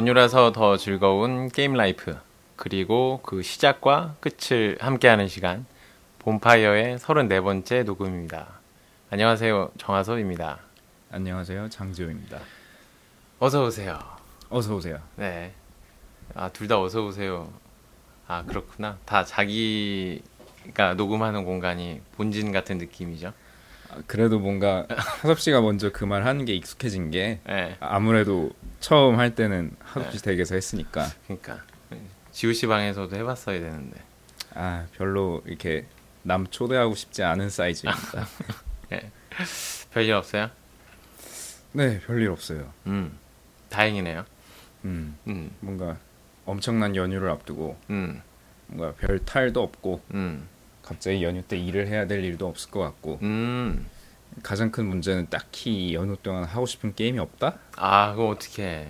연휴라서 더 즐거운 게임 life 그리고 그 시작과 끝을 함께하는 시간 본파이어의 34번째 녹음입니다. 안녕하세요 정하섭입니다. 안녕하세요 장지호입니다. 어서 오세요. 어서 오세요. 네. 아 둘 다 어서 오세요. 아 그렇구나. 다 자기가 녹음하는 공간이 본진 같은 느낌이죠. 아, 그래도 뭔가 하섭 씨가 먼저 그 말 하는 게 익숙해진 게 네. 아무래도 처음 할 때는 하섭 씨 댁에서 했으니까 그러니까 지우 씨 방에서도 해봤어야 되는데. 아 별로 이렇게 남 초대하고 싶지 않은 사이즈입니다. 네. 별일 없어요? 네 별일 없어요. 음. 다행이네요. 음 음. 뭔가 엄청난 연휴를 앞두고 음. 뭔가 별 탈도 없고 음. 갑자기 연휴 때 일을 해야 될 일도 없을 것 같고 음. 가장 큰 문제는 딱히 연휴 동안 하고 싶은 게임이 없다? 아, 그거 어떻게?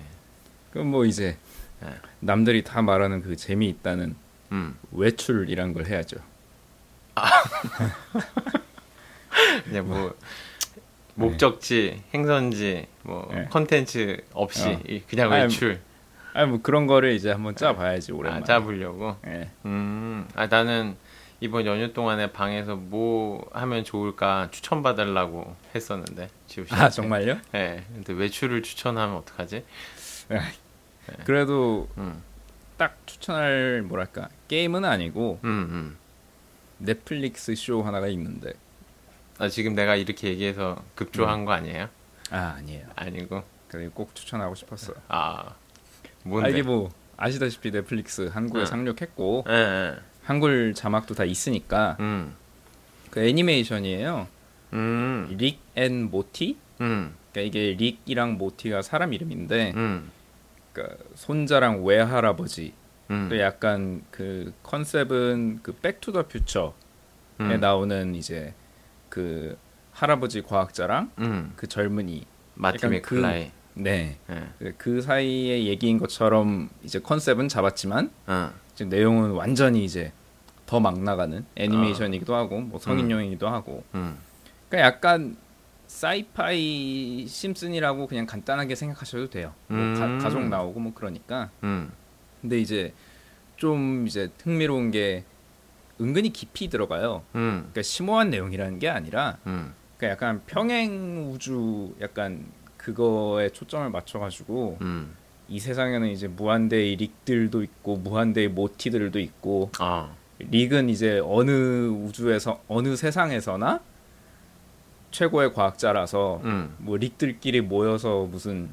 그럼 뭐 이제 네. 남들이 다 말하는 그 재미있다는 음. 외출이란 걸 해야죠. 그냥 뭐 목적지, 행선지, 뭐 네. 컨텐츠 없이 어. 이- 그냥 아니, 외출. 아니 뭐 그런 거를 이제 한번 짜봐야지 오랜만에. 아, 짜보려고. 예. 음. 아, 나는 이번 연휴 동안에 방에서 뭐 하면 좋을까 추천받으려고 했었는데 지우 씨. 아 정말요? 네. 근데 외출을 추천하면 어떡하지? 그래도 음. 딱 추천할 뭐랄까 게임은 아니고 음. 음. 넷플릭스 쇼 하나가 있는데. 아, 지금 내가 이렇게 얘기해서 급조한 거 아니에요? 아 아니에요. 아니고. 그래 꼭 추천하고 싶었어. 아. 아, 뭔데? 이게 뭐 아시다시피 넷플릭스 한국에 응. 상륙했고 예, 예. 한글 자막도 다 있으니까 음. 그 애니메이션이에요. 음. 릭앤 모티? 음. 그러니까 이게 릭이랑 모티가 사람 이름인데 음. 그러니까 손자랑 외할아버지 음. 또 약간 그 컨셉은 그 백투더 퓨처에 음. 나오는 이제 그 할아버지 과학자랑 음. 그 젊은이 마티 약간 맥플라이. 네. 예. 그- 그 사이의 얘기인 것처럼 이제 컨셉은 잡았지만 어. 지금 내용은 완전히 이제 더 막 나가는 애니메이션이기도 하고 뭐 성인용이기도 하고 음. 그러니까 약간 sci-fi 심슨이라고 그냥 간단하게 생각하셔도 돼요. 뭐 음. 가, 족 나오고 뭐 그러니까 음. 근데 이제 좀 이제 흥미로운 게 은근히 깊이 들어가요. 음. 그러니까 심오한 내용이라는 게 아니라 음. 그러니까 약간 평행 우주 약간 그거에 초점을 맞춰가지고 음. 이 세상에는 이제 무한대의 릭들도 있고 무한대의 모티들도 있고 아. 릭은 이제 어느 우주에서 어느 세상에서나 최고의 과학자라서 음. 뭐 릭들끼리 모여서 무슨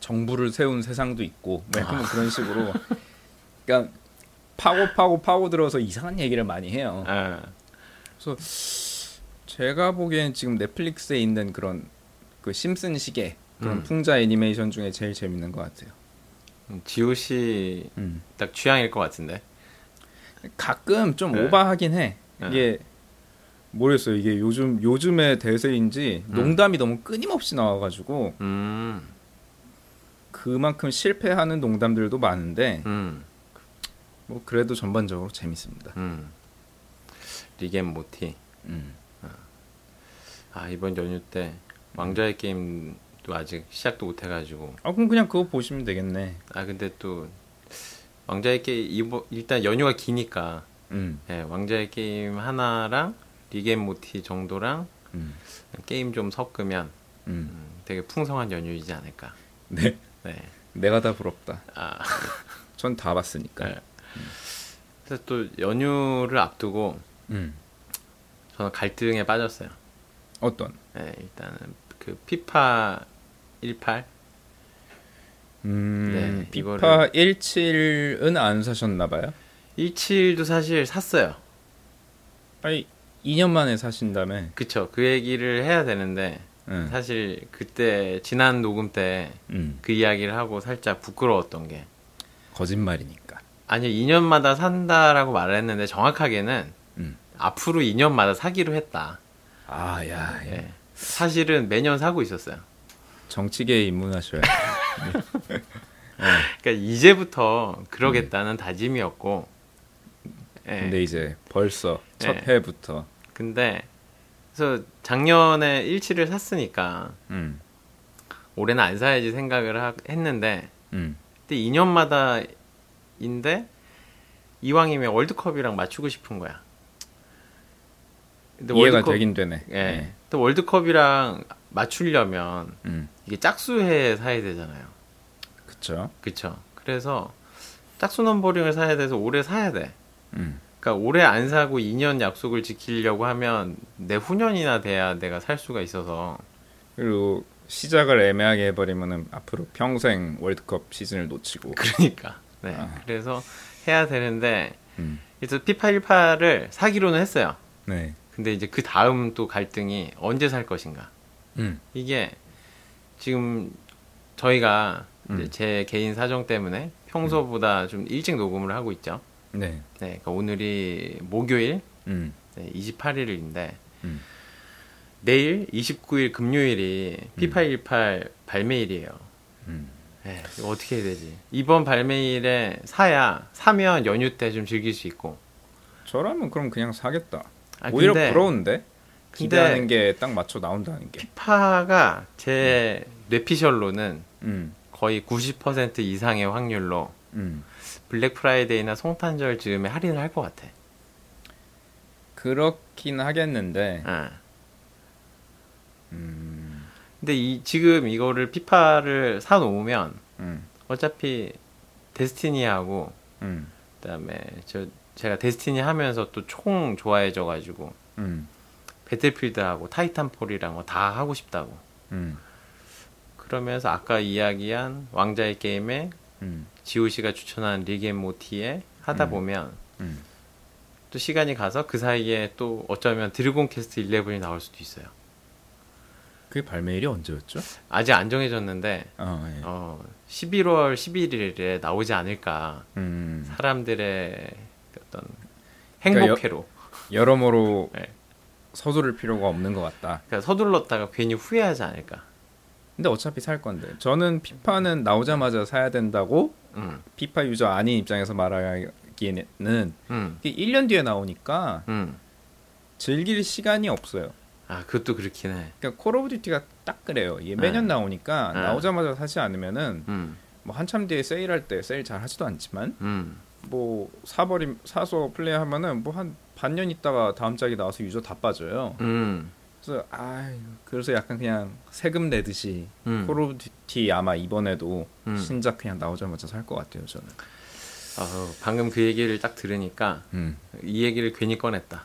정부를 세운 세상도 있고 뭐 약간 뭐 그런 식으로 그러니까 파고 파고 파고 들어서 이상한 얘기를 많이 해요. 아. 제가 보기엔 지금 넷플릭스에 있는 그런 그 심슨식의 그런 음. 풍자 애니메이션 중에 제일 재밌는 것 같아요. 음, 지호 씨딱 취향일 것 같은데. 가끔 좀 네. 오바하긴 해. 네. 이게 모르겠어요. 이게 요즘 요즘의 대세인지 음. 농담이 너무 끊임없이 나와가지고 음. 그만큼 실패하는 농담들도 많은데 음. 뭐 그래도 전반적으로 재밌습니다. 음. 릭앤 모티. 음. 아, 이번 연휴 때 왕좌의 게임 도 아직 시작도 못 해가지고. 아 그럼 그냥 그거 보시면 되겠네. 아, 근데 또 왕좌의 게임 이번 일단 연휴가 기니까 음. 예, 왕좌의 게임 하나랑 릭앤 모티 정도랑 음. 게임 좀 섞으면 음. 음, 되게 풍성한 연휴이지 않을까. 네. 네. 내가 다 부럽다. 아, 전 다 봤으니까. 네. 그래서 또 연휴를 앞두고 음. 저는 갈등에 빠졌어요. 어떤? 네, 일단은 그 피파 18 음. 네, 피파 이거를- 17은 안 사셨나 봐요. 17도 사실 샀어요. 아니 2년 만에 사신다며. 그쵸. 그 얘기를 해야 되는데 응. 사실 그때 지난 녹음 때그 음. 이야기를 하고 살짝 부끄러웠던 게 거짓말이니까. 아니 2년마다 산다라고 말을 했는데 정확하게는 음. 앞으로 2년마다 사기로 했다. 아, 야, 예. 예. 사실은 매년 사고 있었어요. 정치계에 입문하셔야 돼. 그러니까 이제부터 그러겠다는 다짐이었고. 예. 음. 근데 이제 벌써 첫 네. 해부터 근데 그래서 작년에 일치를 샀으니까 음. 올해는 안 사야지 생각을 하- 했는데 음. 근데 2년마다인데 이왕이면 월드컵이랑 맞추고 싶은 거야. 근데 이해가 월드컵- 되긴 되네. 예. 네. 또 월드컵이랑 맞추려면 음. 이게 짝수해 사야 되잖아요. 그쵸. 그쵸? 그래서 짝수 넘버링을 사야 돼서 올해 사야 돼. 음. 그러니까 올해 안 사고 2년 약속을 지키려고 하면 내후년이나 돼야 내가 살 수가 있어서 그리고 시작을 애매하게 해버리면은 앞으로 평생 월드컵 시즌을 놓치고. 그러니까 네 아. 그래서 해야 되는데 음. 피파 18을 사기로는 했어요. 네. 근데 이제 그 다음 또 갈등이 언제 살 것인가. 음. 이게 지금 저희가 음. 제 개인 사정 때문에 평소보다 좀 일찍 녹음을 하고 있죠. 네. 네, 그러니까 오늘이 목요일 음. 네, 28일인데 음. 내일 29일 금요일이 피파 18 발매일이에요. 음. 네, 이거 어떻게 해야 되지? 이번 발매일에 사야 사면 연휴 때 좀 즐길 수 있고. 저라면 그럼 그냥 사겠다. 아, 오히려 근데 부러운데 기대하는 게 딱 맞춰 나온다는 게. 피파가 제 뇌피셜로는 음. 거의 90% 이상의 확률로 음. 블랙 프라이데이나 성탄절 즈음에 할인을 할 것 같아. 그렇긴 하겠는데. 예. 음. 근데 이 지금 이거를 피파를 사 놓으면 음. 어차피 데스티니하고 음. 그다음에 저 제가 데스티니 하면서 또 총 좋아해져 가지고 음. 배틀필드하고 타이탄폴이랑 뭐 다 하고 싶다고. 음. 그러면서 아까 이야기한 왕좌의 게임에 음. 지오씨가 추천한 릭 앤 모티에 하다 음. 보면 음. 또 시간이 가서 그 사이에 또 어쩌면 드래곤 퀘스트 11이 나올 수도 있어요. 그게 발매일이 언제였죠? 아직 안 정해졌는데 어, 예. 어, 11월 11일에 나오지 않을까. 음. 사람들의 어떤 그러니까 행복회로. 여러모로 네. 서두를 필요가 없는 것 같다. 그러니까 서둘렀다가 괜히 후회하지 않을까. 근데 어차피 살 건데. 저는 피파는 나오자마자 사야 된다고 음, 피파 유저 아닌 입장에서 말하기에는 음, 이게 1년 뒤에 나오니까 음. 즐길 시간이 없어요. 아, 그것도 그렇긴 해. 그러니까 콜 오브 듀티가 딱 그래요. 이게 매년 네. 나오니까 네. 나오자마자 사지 않으면은 음, 뭐 한참 뒤에 세일할 때 세일 잘 하지도 않지만 음. 뭐 사버리 사서 플레이하면은 뭐 한 반년 있다가 다음 작이 나와서 유저 다 빠져요. 음, 그래서 아 그래서 약간 그냥 세금 내듯이 음. 콜 오브 듀티 아마 이번에도 음. 신작 그냥 나오자마자 살 것 같아요 저는. 아우, 방금 그 얘기를 딱 들으니까 음. 이 얘기를 괜히 꺼냈다.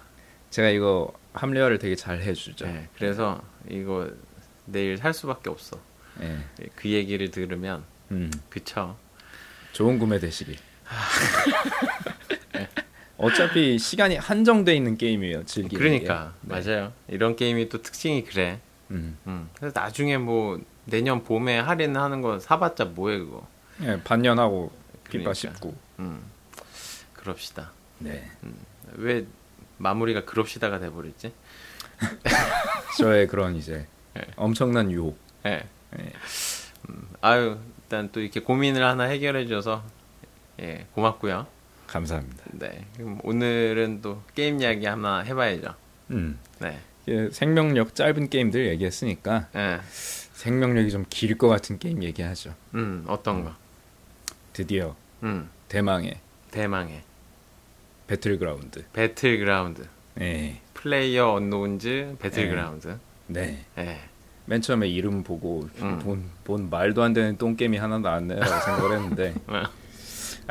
제가 이거 합리화를 되게 잘 해주죠. 네, 그래서 이거 내일 살 수밖에 없어. 예. 그 얘기를 들으면 음. 그쵸. 좋은 구매 되시길. 어차피 시간이 한정돼 있는 게임이에요. 즐기는 그러니까 게. 네. 맞아요. 이런 게임이 또 특징이 그래. 음. 음. 그래서 나중에 뭐 내년 봄에 할인하는 거 사봤자 뭐해 그거. 예, 반년하고 그러니까. 피파 19. 음. 그럽시다. 네. 왜 마무리가 그럽시다가 돼버렸지? 저의 그런 이제 네. 엄청난 유혹. 예. 예. 음, 아유 일단 또 이렇게 고민을 하나 해결해줘서 예 고맙고요. 감사합니다. 네. 그럼 오늘은 또 게임 이야기 하나 해봐야죠. 음. 네. 예, 생명력 짧은 게임들 얘기했으니까 예. 생명력이 좀 길 것 같은 게임 얘기하죠. 음 어떤 거? 드디어 음 대망의 대망의 배틀그라운드. 배틀그라운드. 네. 플레이어 언노운즈 배틀그라운드. 네. 예. 맨 처음에 이름 보고 음. 본, 본 말도 안 되는 똥게임이 하나 나왔네라고 생각을 했는데 어. 아,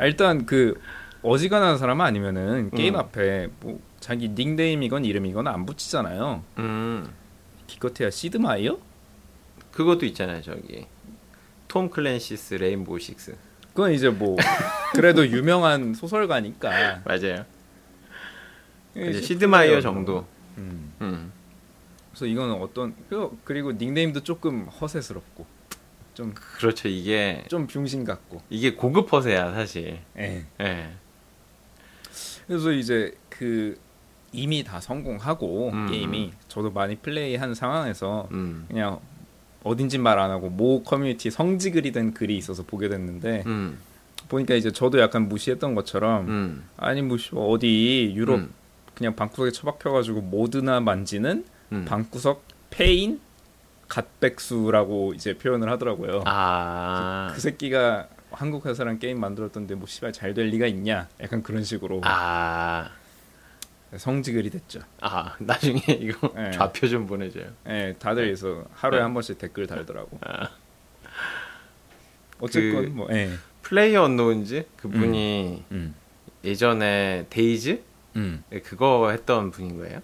일단 그 어지간한 사람 아니면은 게임 음. 앞에 뭐 자기 닉네임이건 이름이건 안 붙이잖아요. 음 기껏해야 시드마이어? 그것도 있잖아요 저기 톰 클랜시스 레인보우 식스. 그건 이제 뭐 그래도 유명한 소설가니까 맞아요. 시드마이어 정도. 음. 음. 그래서 이거는 어떤 그- 그리고 닉네임도 조금 허세스럽고 좀좀 그렇죠. 이게 병신 같고. 이게 고급 허세야 사실. 예. 예. 그래서 이제 그 이미 다 성공하고 음, 게임이 저도 많이 플레이한 상황에서 음. 그냥 어딘지 말 안 하고 모 커뮤니티 성지 글이 된 글이 있어서 보게 됐는데 음. 보니까 이제 저도 약간 무시했던 것처럼 음. 아니 뭐 씨, 어디 유럽 음. 그냥 방구석에 처박혀가지고 모드나 만지는 음. 방구석 폐인 갓백수라고 이제 표현을 하더라고요. 아. 그 새끼가 한국 회사랑 게임 만들었던데 뭐 씨발 잘 될 리가 있냐? 약간 그런 식으로 아, 성지글이 됐죠. 아 나중에 이거 네. 좌표 좀 보내줘요. 예, 다들 그래서 하루에 네. 한 번씩 댓글 달더라고. 아. 어쨌건 그- 뭐 예. 플레이어 언노운즈 그분이 음. 예전에 데이즈 음. 네, 그거 했던 분인 거예요?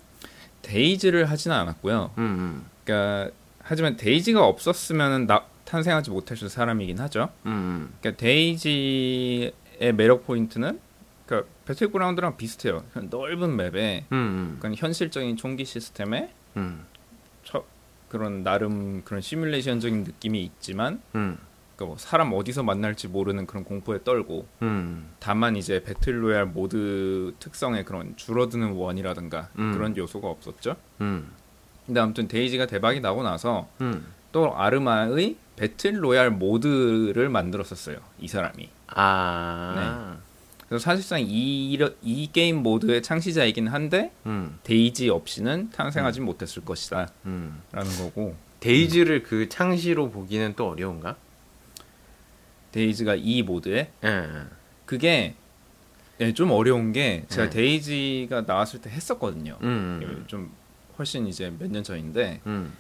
데이지를 하지는 않았고요. 음, 음, 그러니까 하지만 데이지가 없었으면 나, 탄생하지 못했을 사람이긴 하죠. 음, 음. 그러니까 데이지의 매력 포인트는 그러니까 배틀그라운드랑 비슷해요. 넓은 맵에 음, 음, 그러니까 현실적인 총기 시스템에 음, 처, 그런 나름 그런 시뮬레이션적인 느낌이 있지만 음, 그러니까 뭐 사람 어디서 만날지 모르는 그런 공포에 떨고 음, 다만 이제 배틀로얄 모드 특성의 그런 줄어드는 원이라든가 음. 그런 요소가 없었죠. 음, 근데 아무튼 데이지가 대박이 나고 나서 음. 또 아르마의 배틀 로얄 모드를 만들었었어요. 이 사람이. 아, 그래서 사실상 이, 이 게임 모드의 창시자이긴 한데 음, 데이지 없이는 탄생하지 못했을 것이다 음. 라는 거고 데이즈를 그 창시로 보기는 또 어려운가? 데이지가 이 모드에 예, 예. 그게 예, 좀 어려운 게 제가 네. 데이지가 나왔을 때 했었거든요. 음, 음, 좀 훨씬 이제 몇 년 전인데 음.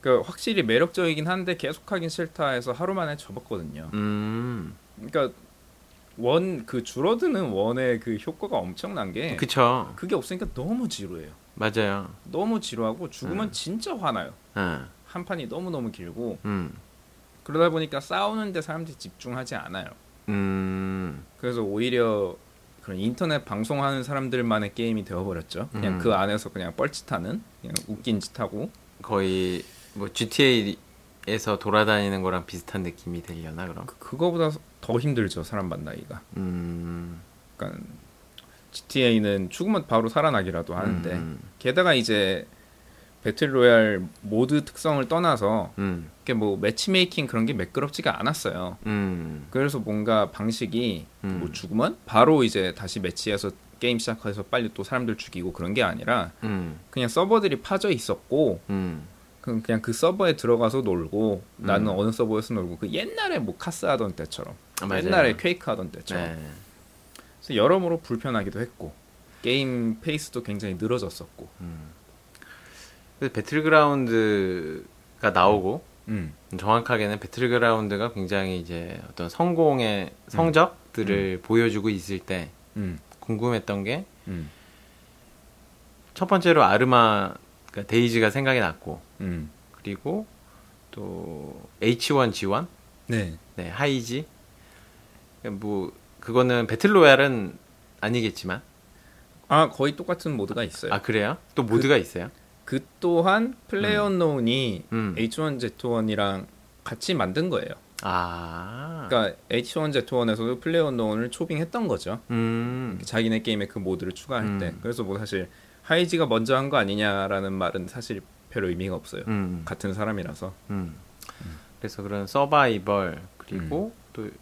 그 확실히 매력적이긴 한데 계속하긴 싫다 해서 하루 만에 접었거든요. 음, 그러니까 원 그 줄어드는 원의 그 효과가 엄청난 게 그쵸. 그게 없으니까 너무 지루해요. 맞아요. 너무 지루하고 죽으면 음. 진짜 화나요. 예, 한 판이 너무 너무 길고 음, 그러다 보니까 싸우는데 사람들이 집중하지 않아요. 음, 그래서 오히려 그런 인터넷 방송하는 사람들만의 게임이 되어버렸죠. 그냥 음. 그 안에서 그냥 뻘짓하는 그냥 웃긴 짓 하고 거의 뭐 GTA에서 돌아다니는 거랑 비슷한 느낌이 되려나 그럼? 그, 그거보다 더 힘들죠 사람 만나기가. 음, 그러니까 GTA는 죽으면 바로 살아나기라도 하는데 음, 게다가 이제 배틀로얄 모드 특성을 떠나서 음, 이게 뭐 매치메이킹 그런 게 매끄럽지가 않았어요. 음, 그래서 뭔가 방식이 음. 뭐 죽으면 바로 이제 다시 매치해서 게임 시작해서 빨리 또 사람들 죽이고 그런 게 아니라 음, 그냥 서버들이 파져 있었고 음, 그- 그냥 그 서버에 들어가서 놀고 나는 음. 어느 서버에서 놀고 그 옛날에 뭐 카스 하던 때처럼 아. 옛날에 퀘이크 하던 때처럼 네. 그래서 여러모로 불편하기도 했고 게임 페이스도 굉장히 늘어졌었고 그래서 배틀그라운드가 나오고 음. 정확하게는 배틀그라운드가 굉장히 이제 어떤 성공의 성적들을 보여주고 있을 때 음. 궁금했던 게 첫 음. 번째로 아르마 그러니까 데이지가 생각이 났고 음. 그리고 또 H1G1 네. 네 하이지 뭐 그거는 배틀로얄은 아니겠지만 아 거의 똑같은 모드가 있어요. 아 그래요? 또 모드가 있어요? 그 또한 플레이어노운이 음. H1Z1이랑 같이 만든 거예요. 아 그러니까 H1Z1에서도 플레이어노운을 초빙했던 거죠. 음 자기네 게임에 그 모드를 추가할 음. 때. 그래서 뭐 사실 하이지가 먼저 한 거 아니냐라는 말은 사실 별 의미가 없어요. 음. 같은 사람이라서. 음. 그래서 그런 서바이벌 그리고 음.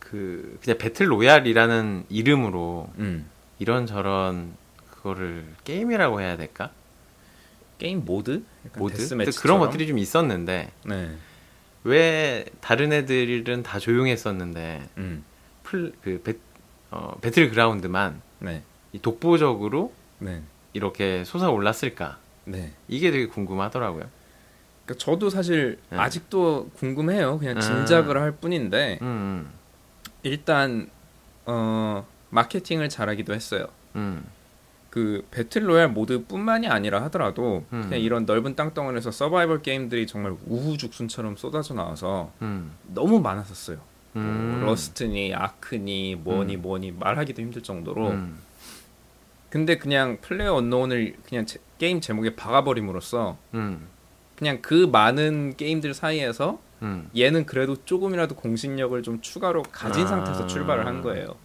또 그 그냥 배틀 로얄이라는 이름으로 음. 이런 저런 그거를 게임이라고 해야 될까? 게임 모드? 약간 모드? 그런 것들이 좀 있었는데 네. 왜 다른 애들은 다 조용했었는데 음. 풀, 그 배, 어, 배틀 그라운드만 네. 이 독보적으로 네. 이렇게 솟아 올랐을까? 네. 이게 되게 궁금하더라고요. 그러니까 저도 사실 네. 아직도 궁금해요. 그냥 아. 짐작을 할 뿐인데 음, 일단 어 마케팅을 잘하기도 했어요. 음, 그 배틀로얄 모드뿐만이 아니라 하더라도 음. 그냥 이런 넓은 땅덩어리에서 서바이벌 게임들이 정말 우후죽순처럼 쏟아져 나와서 음, 너무 많았었어요. 뭐 음, Rust니 ARK니 뭐니 음. 뭐니 말하기도 힘들 정도로. 음, 근데 그냥 PlayerUnknown을 그냥 제- 게임 제목에 박아버림으로써 음, 그냥 그 많은 게임들 사이에서 음, 얘는 그래도 조금이라도 공신력을 좀 추가로 가진 아. 상태에서 출발을 한 거예요.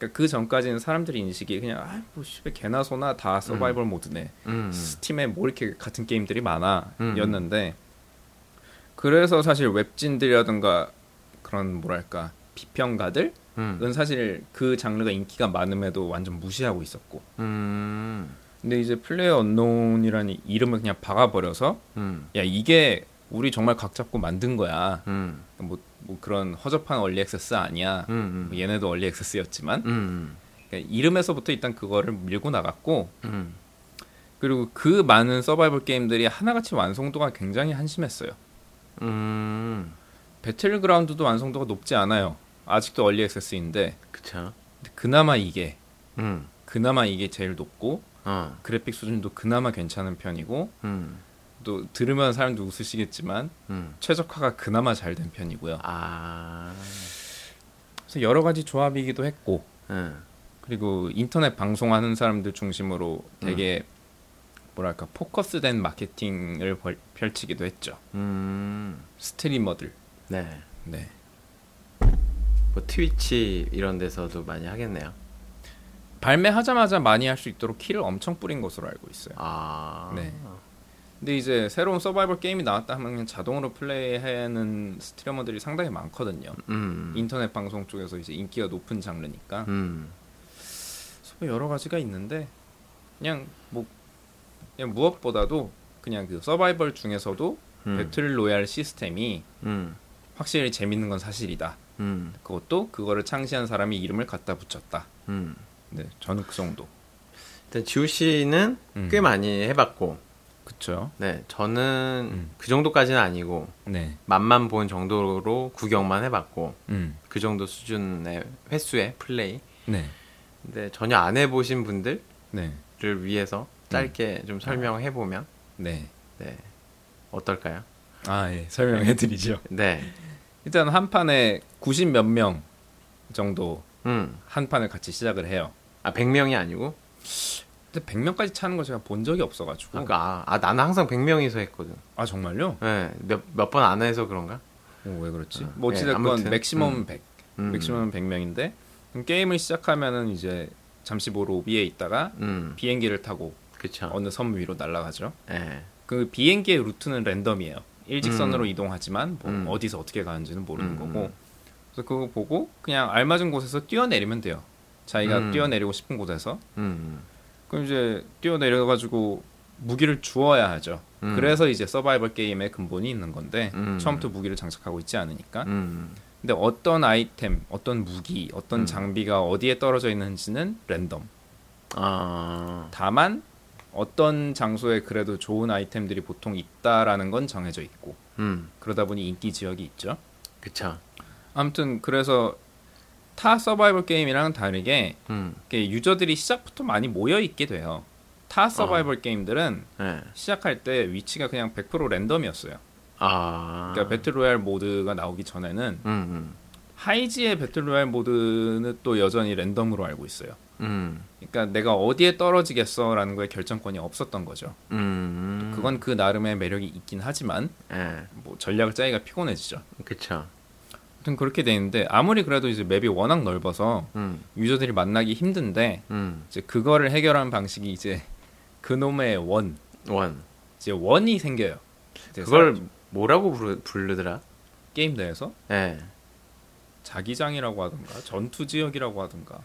음, 그러니까 그 전까지는 사람들이 인식이 그냥 아뭐 씨발 개나 소나 다 서바이벌 모드네. 음, 스팀에 뭐 이렇게 같은 게임들이 많아 음. 였는데 그래서 사실 웹진들이라든가 그런 뭐랄까 비평가들은 음, 사실 그 장르가 인기가 많음에도 완전 무시하고 있었고 음, 근데 이제 플레이어 언노운이라는 이름을 그냥 박아버려서 음, 야 이게 우리 정말 각 잡고 만든 거야. 음. 뭐, 뭐 그런 허접한 얼리 액세스 아니야. 음. 뭐 얘네도 얼리 액세스였지만 음. 그러니까 이름에서부터 일단 그거를 밀고 나갔고 음. 그리고 그 많은 서바이벌 게임들이 하나같이 완성도가 굉장히 한심했어요. 음. 배틀그라운드도 완성도가 높지 않아요. 아직도 얼리 액세스인데 그쵸. 그나마 이게 음. 그나마 이게 제일 높고 어. 그래픽 수준도 그나마 괜찮은 편이고 음. 또 들으면 사람도 웃으시겠지만 음. 최적화가 그나마 잘 된 편이고요. 아. 그래서 여러 가지 조합이기도 했고 음. 그리고 인터넷 방송하는 사람들 중심으로 음. 되게 뭐랄까 포커스된 마케팅을 벌- 펼치기도 했죠. 음. 스트리머들. 네. 네. 뭐 트위치 이런 데서도 많이 하겠네요. 발매하자마자 많이 할 수 있도록 키를 엄청 뿌린 것으로 알고 있어요. 아. 네. 근데 이제 새로운 서바이벌 게임이 나왔다 하면 그냥 자동으로 플레이하는 스트리머들이 상당히 많거든요. 음. 인터넷 방송 쪽에서 이제 인기가 높은 장르니까 음. 여러 가지가 있는데 그냥 뭐 그냥 무엇보다도 그냥 그 서바이벌 중에서도 음. 배틀 로얄 시스템이 음. 확실히 재밌는 건 사실이다. 음. 그것도 그거를 창시한 사람이 이름을 갖다 붙였다. 음. 네, 저는 그 정도. 일단 지우 씨는 음. 꽤 많이 해봤고, 그쵸? 네 저는 음. 그 정도까지는 아니고 네. 맛만 본 정도로 구경만 해봤고 음. 그 정도 수준의 횟수의 플레이. 네. 근데 전혀 안 해보신 분들을 네. 위해서 짧게 좀 설명해 보면 네. 네 어떨까요? 아, 예. 설명해 드리죠. 네, 일단 한 판에 90 몇 명 정도 음, 한 판을 같이 시작을 해요. 아 100명이 아니고 근데 100명까지 차는 거 제가 본 적이 없어 가지고. 아까 아, 아, 나는 항상 100명이서 했거든. 아, 정말요? 네, 몇 몇 번 안 해서 그런가? 오, 왜 그렇지? 어, 뭐 네, 어찌됐건 아무튼, 맥시멈 음. 100. 음, 맥시멈 100명인데 게임을 시작하면은 이제 잠시 뭐 로비에 있다가 음, 비행기를 타고 그쵸. 어느 섬 위로 날아가죠. 네, 그 비행기의 루트는 랜덤이에요. 일직선으로 음. 이동하지만 뭐 음. 어디서 어떻게 가는지는 모르는 음, 거고. 음. 그래서 그거 보고 그냥 알맞은 곳에서 뛰어내리면 돼요. 자기가 음. 뛰어내리고 싶은 곳에서. 음, 그럼 이제 뛰어내려가지고 무기를 주워야 하죠. 음. 그래서 이제 서바이벌 게임의 근본이 있는 건데 음. 처음부터 무기를 장착하고 있지 않으니까. 음, 근데 어떤 아이템, 어떤 무기, 어떤 음. 장비가 어디에 떨어져 있는지는 랜덤. 아, 다만 어떤 장소에 그래도 좋은 아이템들이 보통 있다라는 건 정해져 있고 음, 그러다 보니 인기 지역이 있죠. 그쵸. 아무튼 그래서 타 서바이벌 게임이랑은 다르게 음, 유저들이 시작부터 많이 모여 있게 돼요. 타 서바이벌 게임들은 네, 시작할 때 위치가 그냥 100% 랜덤이었어요. 아, 그러니까 배틀로얄 모드가 나오기 전에는 음, 음, 하이지의 배틀로얄 모드는 또 여전히 랜덤으로 알고 있어요. 음, 그러니까 내가 어디에 떨어지겠어라는 거에 결정권이 없었던 거죠. 음, 그건 그 나름의 매력이 있긴 하지만 예, 뭐 전략을 짜기가 피곤해지죠. 그쵸. 아무튼 그렇게 돼 있는데 아무리 그래도 이제 맵이 워낙 넓어서 음, 유저들이 만나기 힘든데 음, 이제 그거를 해결하는 방식이 이제 그놈의 원 원. 이제 원이 생겨요. 이제 그걸 사- 뭐라고 부르, 부르더라? 게임 내에서 예. 자기장이라고 하던가 전투 지역이라고 하던가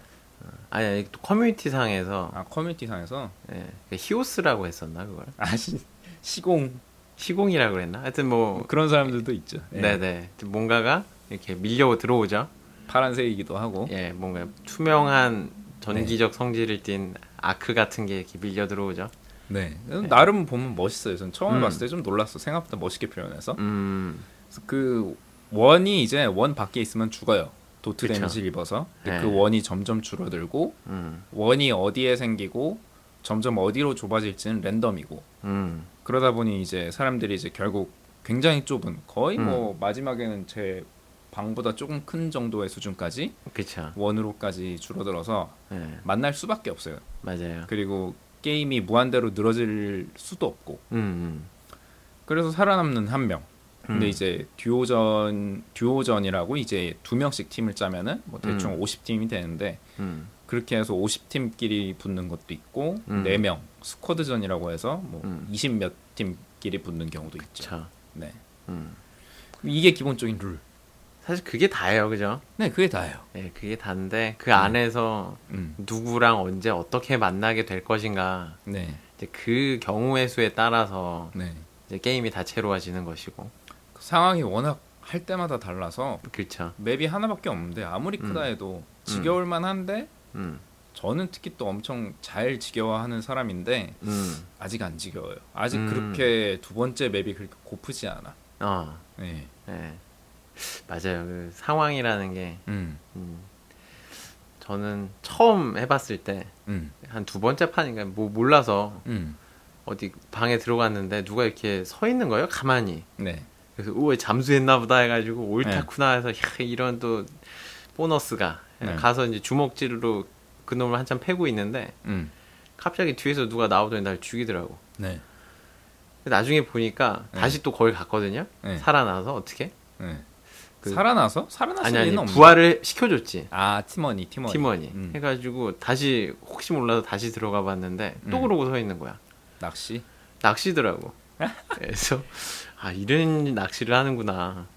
아니, 아니 또 커뮤니티 상에서 아 커뮤니티 상에서 예, 그 히오스라고 했었나 그걸? 아 시 시공 시공이라고 그랬나? 하여튼 뭐 뭐 그런 사람들도 있죠. 예. 네네 뭔가가 이렇게 밀려 들어오죠. 파란색이기도 하고 예, 뭔가 투명한 전기적 성질을 띤 아크 같은 게 이렇게 밀려 들어오죠. 네 나름 보면 멋있어요. 전 처음 에 음. 봤을 때 좀 놀랐어. 생각보다 멋있게 표현해서 음, 그 원이 이제 원 밖에 있으면 죽어요. 도트. 데미지를 입어서 네. 그 원이 점점 줄어들고 음, 원이 어디에 생기고 점점 어디로 좁아질지는 랜덤이고 음, 그러다 보니 이제 사람들이 이제 결국 굉장히 좁은 거의 음. 뭐 마지막에는 제 방보다 조금 큰 정도의 수준까지 그쵸. 원으로까지 줄어들어서 예, 만날 수밖에 없어요. 맞아요. 그리고 게임이 무한대로 늘어질 수도 없고 음, 그래서 살아남는 한 명. 근데 음. 이제 듀오전 듀오전이라고 이제 두 명씩 팀을 짜면은 뭐 대충 음. 50팀이 되는데 음, 그렇게 해서 50팀끼리 붙는 것도 있고 음. 네명 스쿼드전이라고 해서 뭐 음. 20 몇 팀끼리 붙는 경우도 있죠. 그쵸. 네. 음. 이게 기본적인 룰. 사실 그게 다예요, 그죠? 네, 그게 다예요. 예, 그게 다인데 그 안에서 음. 누구랑 언제 어떻게 만나게 될 것인가 네. 이제 그 경우의 수에 따라서 네. 이제 게임이 다채로워지는 것이고 상황이 워낙 할 때마다 달라서 그렇죠. 맵이 하나밖에 없는데 아무리 크다 음. 해도 지겨울 만한데 음, 저는 특히 또 엄청 잘 지겨워하는 사람인데 음, 아직 안 지겨워요. 아직 음. 그렇게 두 번째 맵이 그렇게 고프지 않아. 어, 네. 예, 맞아요. 그 상황이라는 게 음. 음, 저는 처음 해봤을 때 음. 한두 번째 판인가 뭐 몰라서 음. 어디 방에 들어갔는데 누가 이렇게 서 있는 거예요 가만히 네. 그래서 우에 잠수했나 보다 해가지고 옳다구나 해서 야, 이런 또 보너스가 네. 가서 이제 주먹질로 그놈을 한참 패고 있는데 음. 갑자기 뒤에서 누가 나오더니 날 죽이더라고 네. 나중에 보니까 네. 다시 또 거기 갔거든요 네. 살아나서 어떻게 네. 그- 살아나서 살아났을 아니 아니. 부활을 시켜줬지 아 팀원이 팀원이. 팀원이 음. 해가지고 다시 혹시 몰라서 다시 들어가 봤는데 또 음. 그러고 서 있는 거야 낚시. 낚시더라고 그래서 아 이런 낚시를 하는구나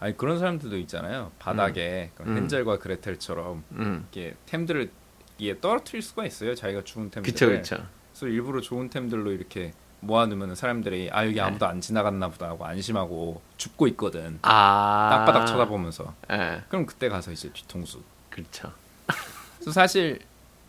아니 그런 사람들도 있잖아요. 바닥에 그 음. 헨젤과 그레텔처럼 음 이렇게 템들을 이게 떨어뜨릴 수가 있어요. 자기가 주운 템들을. 그쵸 그쵸 그래서 일부러 좋은 템들로 이렇게 모아놓으면 사람들이 아 여기 네. 아무도 안 지나갔나 보다 하고 안심하고 죽고 있거든. 아 땅바닥 쳐다보면서. 예 그럼 그때 가서 이제 뒤통수. 그렇죠 그래서 사실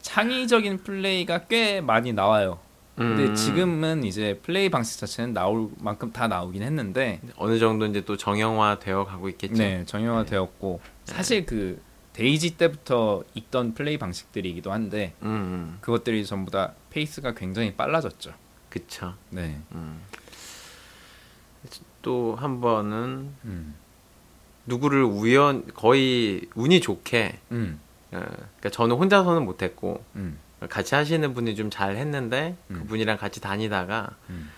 창의적인 플레이가 꽤 많이 나와요. 근데 음, 지금은 이제 플레이 방식 자체는 나올 만큼 다 나오긴 했는데 어느 정도 이제 또 정형화 되어 가고 있겠죠 네 정형화되었고 사실 그 DayZ 때부터 있던 플레이 방식들이기도 한데 음, 음 그것들이 전부 다 페이스가 굉장히 빨라졌죠. 그쵸 네. 음. 또한 번은 음. 누구를 우연 거의 운이 좋게 음. 어, 그러니까 저는 혼자서는 못했고 음. 같이 하시는 분이 좀 잘 했는데 음. 그분이랑 같이 다니다가 음.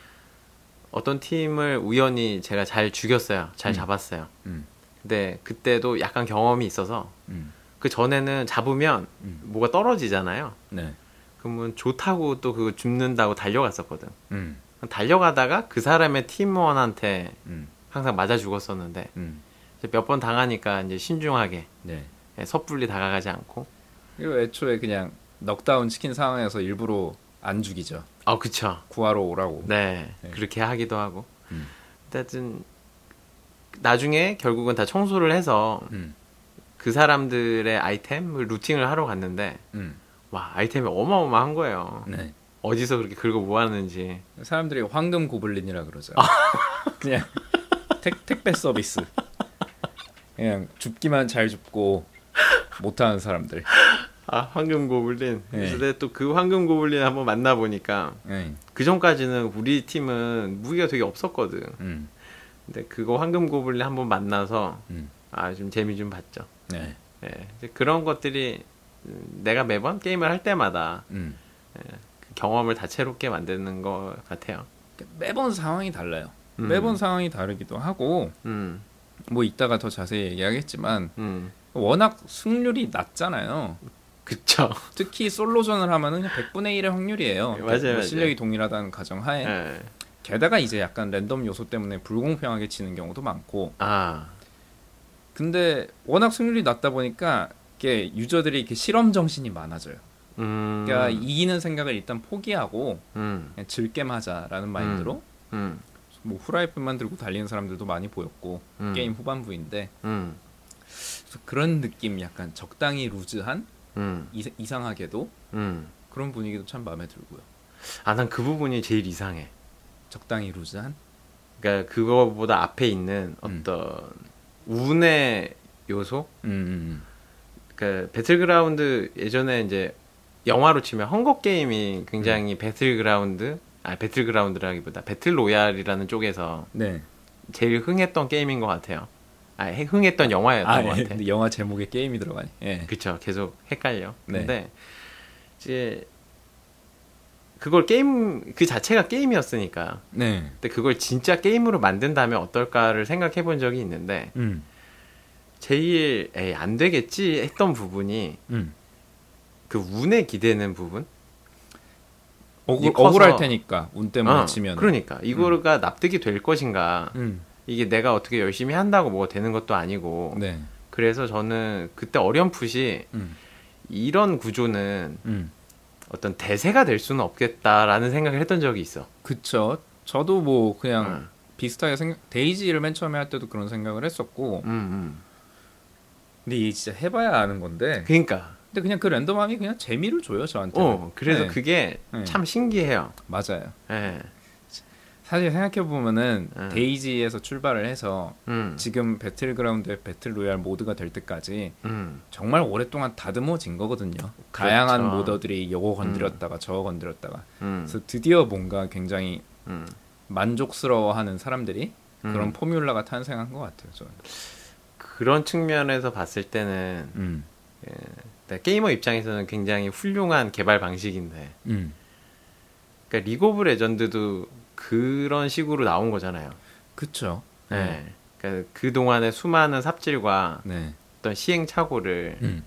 어떤 팀을 우연히 제가 잘 죽였어요. 잘 음. 잡았어요. 음. 근데 그때도 약간 경험이 있어서 음. 그 전에는 잡으면 음. 뭐가 떨어지잖아요. 네. 그러면 좋다고 또 그거 줍는다고 달려갔었거든. 음. 달려가다가 그 사람의 팀원한테 음. 항상 맞아 죽었었는데 음. 몇번 당하니까 이제 신중하게 네. 예, 섣불리 다가가지 않고 그리고 애초에 그냥 넉다운 시킨 상황에서 일부러 안 죽이죠. 아 그쵸 구하러 오라고. 네, 네. 그렇게 하기도 하고 음. 하여튼 나중에 결국은 다 청소를 해서 음. 그 사람들의 아이템을 루팅을 하러 갔는데 음. 와 아이템이 어마어마한 거예요 네. 어디서 그렇게 긁어 모았는지 사람들이 황금 고블린이라 그러죠. 아. 그냥 택, 택배 서비스. 그냥 줍기만 잘 줍고 못하는 사람들. 아 황금 고블린 네. 내가 또그 황금 고블린 한번 만나 보니까 네. 그 전까지는 우리 팀은 무기가 되게 없었거든 음. 근데 그거 황금 고블린 한번 만나서 음. 아좀 재미 좀 봤죠 네. 예, 이제 그런 것들이 음, 내가 매번 게임을 할 때마다 음. 그 경험을 다채롭게 만드는 것 같아요. 매번 상황이 달라요. 음. 매번 상황이 다르기도 하고 음, 뭐 이따가 더 자세히 얘기하겠지만 음, 워낙 승률이 낮잖아요. 그쵸. 특히 솔로전을 하면은 100분의 1의 확률이에요. 맞아요, 맞아요. 뭐 실력이 동일하다는 가정하에 예. 게다가 이제 약간 랜덤 요소 때문에 불공평하게 치는 경우도 많고 아, 근데 워낙 승률이 낮다 보니까 이게 유저들이 이렇게 실험 정신이 많아져요. 음, 그러니까 이기는 생각을 일단 포기하고 음, 그냥 즐겜 하자라는 마인드로 음, 뭐 후라이팬 만 들고 달리는 사람들도 많이 보였고 음. 게임 후반부인데 음, 그런 느낌 약간 적당히 루즈한 음, 이, 이상하게도 음. 그런 분위기도 참 마음에 들고요. 아, 난 그 부분이 제일 이상해. 적당히 루즈한 그러니까 그거보다 앞에 있는 음. 어떤 운의 요소? 음, 음, 그러니까 배틀그라운드 예전에 이제 영화로 치면 헝거 게임이 굉장히 음. 배틀그라운드 아 배틀그라운드라기보다 배틀로얄이라는 쪽에서 네. 제일 흥했던 게임인 것 같아요. 아 흥했던 영화였던 아, 것 예. 같아. 근데 영화 제목에 게임이 들어가니. 예. 그쵸 계속 헷갈려. 네. 근데 이제 그걸 게임 그 자체가 게임이었으니까. 네. 근데 그걸 진짜 게임으로 만든다면 어떨까를 생각해 본 적이 있는데 음. 제일 에이 안 되겠지 했던 부분이 음. 그 운에 기대는 부분. 억울, 이 커서- 억울할 테니까 운 때문에 어, 치면. 그러니까 이거가 납득이 될 것인가. 음. 이게 내가 어떻게 열심히 한다고 뭐가 되는 것도 아니고. 네. 그래서 저는 그때 어렴풋이 음. 이런 구조는 음. 어떤 대세가 될 수는 없겠다라는 생각을 했던 적이 있어. 그쵸. 저도 뭐 그냥 응. 비슷하게 생각 DayZ를 맨 처음에 할 때도 그런 생각을 했었고 음, 음. 근데 이게 진짜 해봐야 아는 건데 그러니까. 근데 그냥 그 랜덤함이 그냥 재미를 줘요 저한테 어, 그래서 네. 그게 네. 참 신기해요. 맞아요 예. 사실 생각해 보면은 음. DayZ에서 출발을 해서 음. 지금 배틀그라운드의 배틀 로얄 모드가 될 때까지 음. 정말 오랫동안 다듬어진 거거든요. 그렇죠. 다양한 modder들이 요거 건드렸다가 저거 건드렸다가 음. 그래서 드디어 뭔가 굉장히 음. 만족스러워하는 사람들이 음. 그런 formula가 탄생한 것 같아요. 저는. 그런 측면에서 봤을 때는 음. 네, 게이머 입장에서는 굉장히 훌륭한 개발 방식인데 음. 그러니까 리그 오브 레전드도 그런 식으로 나온 거잖아요. 그쵸. 네. 그러니까 그 동안의 수많은 삽질과 네. 어떤 시행착오를 음.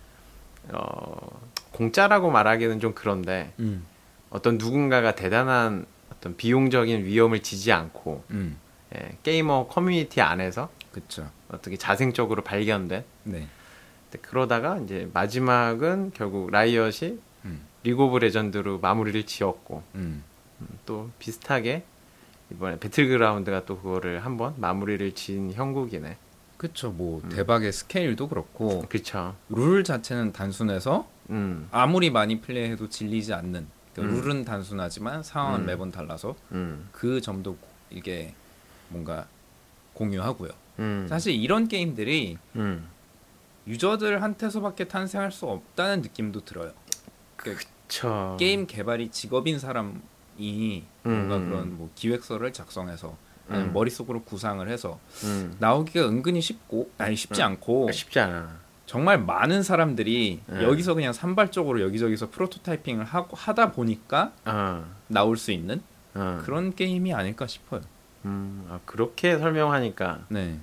어, 공짜라고 말하기는 좀 그런데 음. 어떤 누군가가 대단한 어떤 비용적인 위험을 지지 않고 음. 예, 게이머 커뮤니티 안에서 그쵸. 어떻게 자생적으로 발견된 네. 그러다가 이제 마지막은 결국 라이엇이 음. 리그 오브 레전드로 마무리를 지었고 음. 음, 또 비슷하게 이번에 배틀그라운드가 또 그거를 한번 마무리를 지은 형국이네. 그쵸. 뭐 음. 대박의 스케일도 그렇고 그쵸. 룰 자체는 단순해서 음, 아무리 많이 플레이해도 질리지 않는 그러니까 음. 룰은 단순하지만 상황은 음. 매번 달라서 음, 그 점도 이게 뭔가 공유하고요. 음, 사실 이런 게임들이 음, 유저들한테서밖에 탄생할 수 없다는 느낌도 들어요. 그러니까 그쵸. 게임 개발이 직업인 사람이 뭔가 음, 그런 뭐 기획서를 작성해서 아니면 음. 머릿속으로 구상을 해서 음, 나오기가 은근히 쉽고 아니 쉽지 음. 않고 쉽지 않아. 정말 많은 사람들이 네. 여기서 그냥 산발적으로 여기저기서 프로토타이핑을 하고 하다 보니까 어, 나올 수 있는 어. 그런 게임이 아닐까 싶어요. 음, 아, 그렇게 설명하니까 네.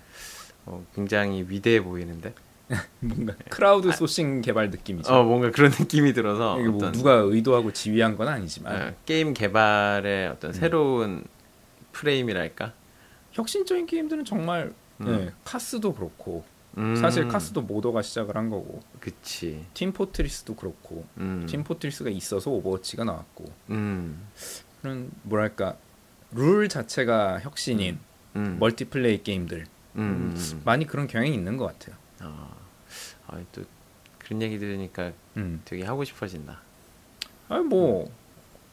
어, 굉장히 위대해 보이는데. 뭔가 크라우드 소싱 개발 느낌이죠. 어, 뭔가 그런 느낌이 들어서 이게 뭐 어떤 누가 의도하고 지휘한 건 아니지만 어, 게임 개발의 어떤 새로운 프레임이랄까. 혁신적인 게임들은 정말 음. 네, 카스도 그렇고 음, 사실 카스도 modder가 시작을 한 거고 그치. 팀 포트리스도 그렇고 음, 팀 포트리스가 있어서 오버워치가 나왔고 음, 그런 뭐랄까 룰 자체가 혁신인 음, 멀티플레이 게임들 음, 음, 많이 그런 경향이 있는 것 같아요. 어, 아, 또 그런 얘기 들으니까 음. 되게 하고 싶어진다. 아뭐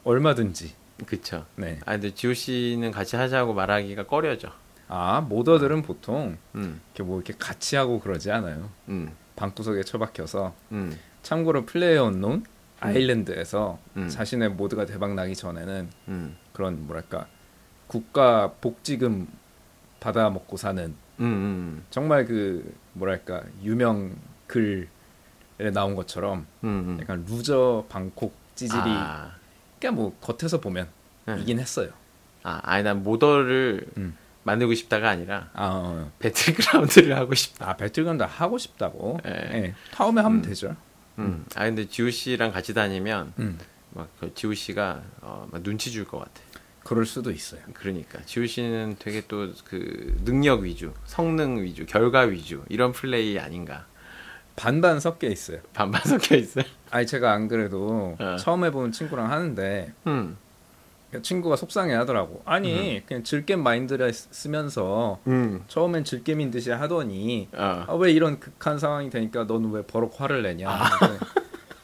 얼마든지 그쵸. 네. 아, 근데 지호 씨는 같이 하자고 말하기가 꺼려져. 아 modder들은 보통 음, 이렇게 뭐 이렇게 같이 하고 그러지 않아요. 음, 방구석에 처박혀서 음, 참고로 PlayerUnknown 아일랜드에서 음. 자신의 모드가 대박 나기 전에는 음, 그런 뭐랄까 국가 복지금 받아 먹고 사는 음, 음, 정말 그 뭐랄까 유명 글에 나온 것처럼 음, 음. 약간 루저 방콕 찌질이 아, 그러니까 뭐 겉에서 보면 네. 이긴 했어요. 아, 아니 난 mod를 음. 만들고 싶다가 아니라 아, 어. 배틀그라운드를 하고 싶다. 아 배틀그라운드 하고 싶다고. 예. 예. 다음에 하면 되죠. 음. 아 근데 지호 씨랑 같이 다니면 음. 막그 지호 씨가 어, 막 눈치 줄 것 같아. 그럴 수도 있어요. 그러니까 지호 씨는 되게 또 그 능력 위주, 성능 위주, 결과 위주 이런 플레이 아닌가. 반반 섞여 있어요. 반반 섞여 있어요. 아니 제가 안 그래도 어. 처음 해본 친구랑 하는데 음, 그 친구가 속상해 하더라고. 아니 그냥 즐겜 마인드를 쓰- 쓰면서 음, 처음엔 즐겜인 듯이 하더니 어, 아, 왜 이런 극한 상황이 되니까 너는 왜 버럭 화를 내냐? 그랬더니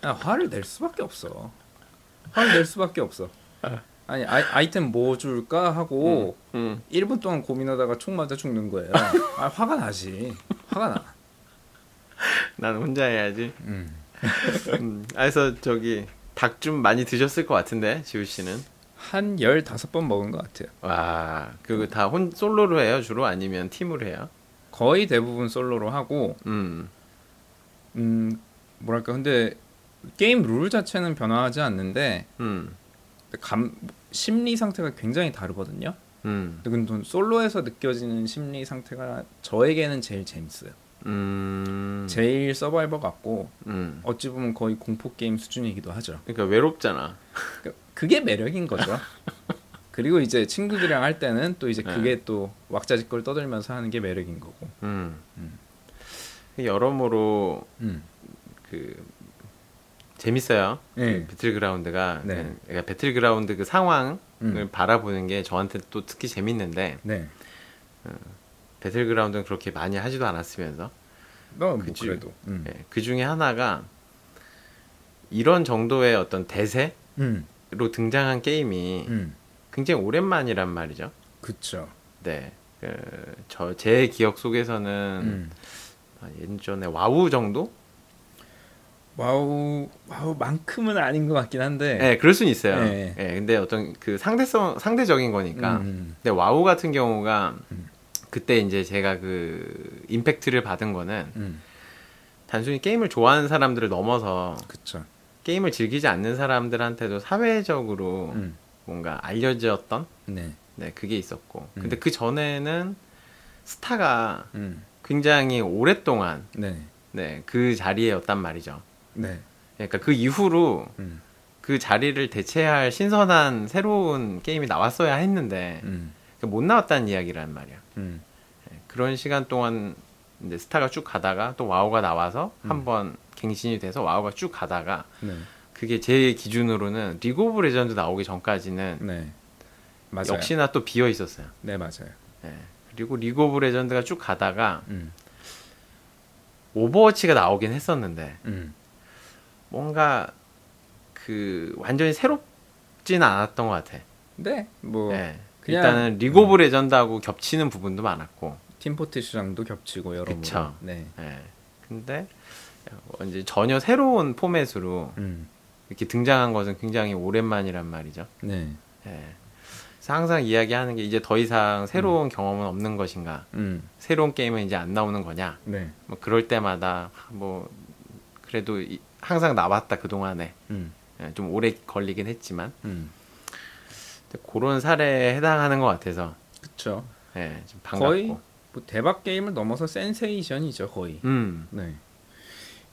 야, 화를 낼 수밖에 없어. 화를 낼 수밖에 없어. 아니 아이, 아이 템 뭐 줄까 하고 음, 1분 동안 고민하다가 총 맞아 죽는 거예요. 아, 화가 나지. 화가 나. 난 혼자 해야지. 음. 음, 아, 그래서 저기 닭 좀 많이 드셨을 것 같은데 지호 씨는. 한 15번 먹은 것 같아요. 와, 그거 다 혼 솔로로 해요 주로 아니면 팀으로 해요? 거의 대부분 솔로로 하고 음, 음 뭐랄까 근데 게임 룰 자체는 변화하지 않는데 음, 감 심리 상태가 굉장히 다르거든요. 음, 근데 솔로에서 느껴지는 심리 상태가 저에게는 제일 재밌어요. 음, 제일 survivor 같고 음. 어찌 보면 거의 공포 게임 수준이기도 하죠. 그러니까 외롭잖아. 그러니까 그게 매력인 거죠. 그리고 이제 친구들이랑 할 때는 또 이제 네. 그게 또 왁자지껄 떠들면서 하는 게 매력인 거고. 음. 음. 여러모로 음. 그 재밌어요. 네. 그 배틀그라운드가 네. 그 그러니까 배틀그라운드 그 상황을 음. 바라보는 게 저한테 또 특히 재밌는데 네. 배틀그라운드는 그렇게 많이 하지도 않았으면서 뭐 그치. 그래도. 음. 예, 그 중에 하나가 이런 정도의 어떤 대세로 음. 등장한 게임이 음. 굉장히 오랜만이란 말이죠. 그쵸. 네. 그, 저, 제 기억 속에서는 음. 한 예전에 와우 정도? 와우 와우만큼은 아닌 것 같긴 한데. 네, 그럴 수는 있어요. 네. 예, 근데 어떤 그 상대성, 상대적인 거니까. 음. 근데 와우 같은 경우가 음. 그때 이제 제가 그 임팩트를 받은 거는 음. 단순히 게임을 좋아하는 사람들을 넘어서 그쵸. 게임을 즐기지 않는 사람들한테도 사회적으로 음. 뭔가 알려졌던 네. 네, 그게 있었고. 음. 근데 그 전에는 스타가 음. 굉장히 오랫동안 네. 네, 그 자리에였단 말이죠. 네. 그러니까 그 이후로 음. 그 자리를 대체할 신선한 새로운 게임이 나왔어야 했는데 음. 못 나왔다는 이야기란 말이야. 음. 네, 그런 시간 동안 이제 스타가 쭉 가다가 또 와우가 나와서 음. 한번 갱신이 돼서 와우가 쭉 가다가 네. 그게 제 기준으로는 리그 오브 레전드 나오기 전까지는 네. 역시나 또 비어 있었어요. 네 맞아요. 예. 그리고 리그 오브 레전드가 쭉 가다가 음. 오버워치가 나오긴 했었는데 음. 뭔가 그 완전히 새롭진 않았던 것 같아. 네. 뭐 예. 그냥- 일단은 리그 오브 레전드하고 겹치는 부분도 많았고. 팀포트리스랑도 겹치고 여러모로. 그쵸. 네. 예. 근데 이제 전혀 새로운 포맷으로 음. 이렇게 등장한 것은 굉장히 오랜만이란 말이죠. 네. 예. 그래서 항상 이야기하는 게 이제 더 이상 새로운 경험은 없는 것인가? 음. 새로운 게임은 이제 안 나오는 거냐? 네. 뭐 그럴 때마다 뭐 그래도 이- 항상 나왔다 그 동안에 음. 좀 오래 걸리긴 했지만 음. 그런 사례에 해당하는 것 같아서 그쵸. 예, 좀 반갑고. 거의 뭐 대박 게임을 넘어서 센세이션이죠 거의. 음, 네.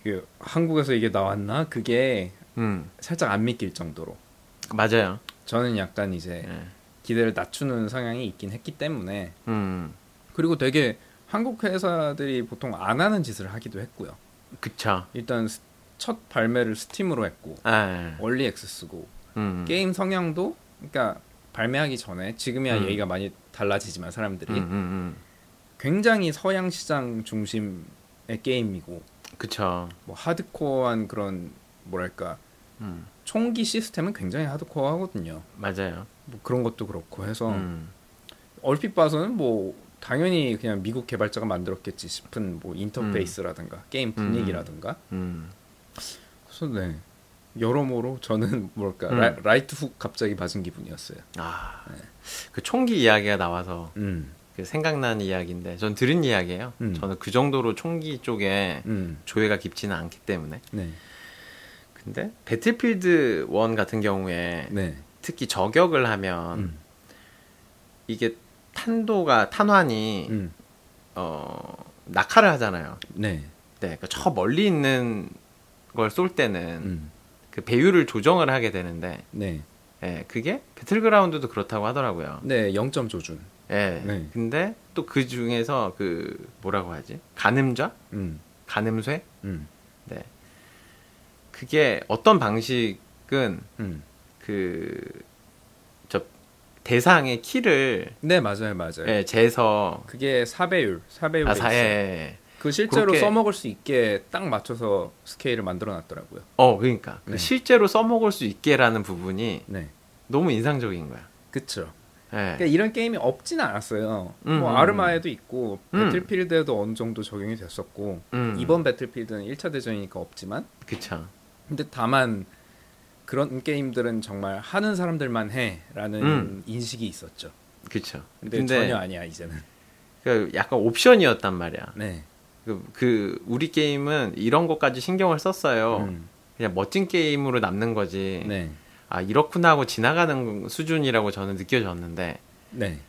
그 한국에서 이게 나왔나? 그게 음, 살짝 안 믿길 정도로. 맞아요. 저는 약간 이제 예, 기대를 낮추는 성향이 있긴 했기 때문에 음, 그리고 되게 한국 회사들이 보통 안 하는 짓을 하기도 했고요. 그쵸. 일단 스- 첫 발매를 스팀으로 했고 아, early access고 음, 게임 성향도 그러니까 발매하기 전에 지금이야 음. 얘기가 많이 달라지지만 사람들이 음, 음, 음, 굉장히 서양 시장 중심의 게임이고 그쵸. 뭐 하드코어한 그런 뭐랄까 음, 총기 시스템은 굉장히 하드코어하거든요. 맞아요. 뭐 그런 것도 그렇고 해서 음, 얼핏 봐서는 뭐 당연히 그냥 미국 개발자가 만들었겠지 싶은 뭐 인터페이스라든가 게임 분위기라든가 음, 그래서 네 여러모로 저는 뭐랄까 음. 라, right hook 갑자기 맞은 기분이었어요. 아, 그 총기 이야기가 나와서 음, 그 생각나는 이야기인데 전 들은 이야기예요. 음. 저는 그 정도로 총기 쪽에 음, 조예가 깊지는 않기 때문에. 네, 근데 배틀필드 1 같은 경우에 네, 특히 저격을 하면 음, 이게 탄도가 탄환이 음, 어 낙하를 하잖아요. 네, 네, 그러니까 저 멀리 있는 걸 쏠 때는 음, 그 배율을 조정을 하게 되는데, 네, 예, 그게 배틀그라운드도 그렇다고 하더라고요. 네, 0점 조준. 예. 네. 근데 또 그 중에서 그 뭐라고 하지? 가늠좌, 음, 가늠쇠, 음, 네. 그게 어떤 방식은 음, 그저 대상의 키를 네 맞아요, 맞아요. 예, 재서 그게 4배율, 4배율. 아, 사, 예, 예. 그 실제로 그렇게- 써먹을 수 있게 딱 맞춰서 스케일을 만들어 놨더라고요. 어, 그러니까 그 네. 실제로 써먹을 수 있게라는 부분이 네. 너무 인상적인 거야. 그쵸. 예. 그러니까 이런 게임이 없진 않았어요. 음, 뭐 음, 아르마에도 있고 음. 배틀필드에도 어느 정도 적용이 됐었고 음, 이번 배틀필드는 1차 대전이니까 없지만 그쵸. 근데 다만 그런 게임들은 정말 하는 사람들만 해라는 음. 인식이 있었죠. 그쵸. 근데, 근데 전혀 아니야 이제는. 그 약간 옵션이었단 말이야. 네. 그, 그 우리 게임은 이런 것까지 신경을 썼어요. 음. 그냥 멋진 게임으로 남는 거지. 네. 아 이렇구나 하고 지나가는 수준이라고 저는 느껴졌는데 네.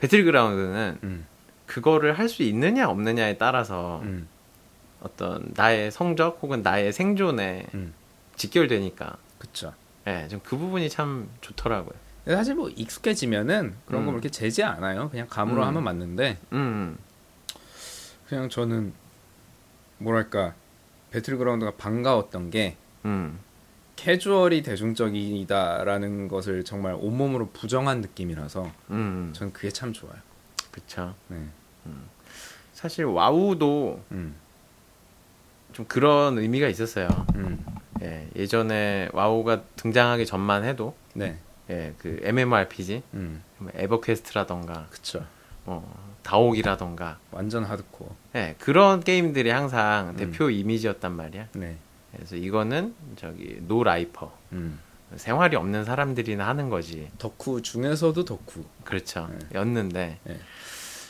배틀그라운드는 음. 그거를 할 수 있느냐 없느냐에 따라서 음. 어떤 나의 성적 혹은 나의 생존에 음. 직결되니까 그쵸. 예, 좀 그 부분이 참 좋더라고요. 사실 뭐 익숙해지면은 그런 거 음. 그렇게 제지 않아요. 그냥 감으로 음. 하면 맞는데 음, 그냥 저는 뭐랄까 배틀그라운드가 반가웠던 게 음, 캐주얼이 대중적이다라는 것을 정말 온몸으로 부정한 느낌이라서 음, 전 그게 참 좋아요. 그쵸. 네. 사실 와우도 음. 좀 그런 의미가 있었어요. 음. 예, 예전에 와우가 등장하기 전만 해도 네. 예, 그 MMORPG, 음. 에버퀘스트라던가 그쵸. 뭐 다옥이라던가 완전 하드코어. 예, 그런 게임들이 항상 음. 대표 이미지였단 말이야. 네. 그래서 이거는 저기 no lifer 음. 생활이 없는 사람들이나 하는 거지. 덕후 중에서도 덕후. 그렇죠. 네. 였는데 네.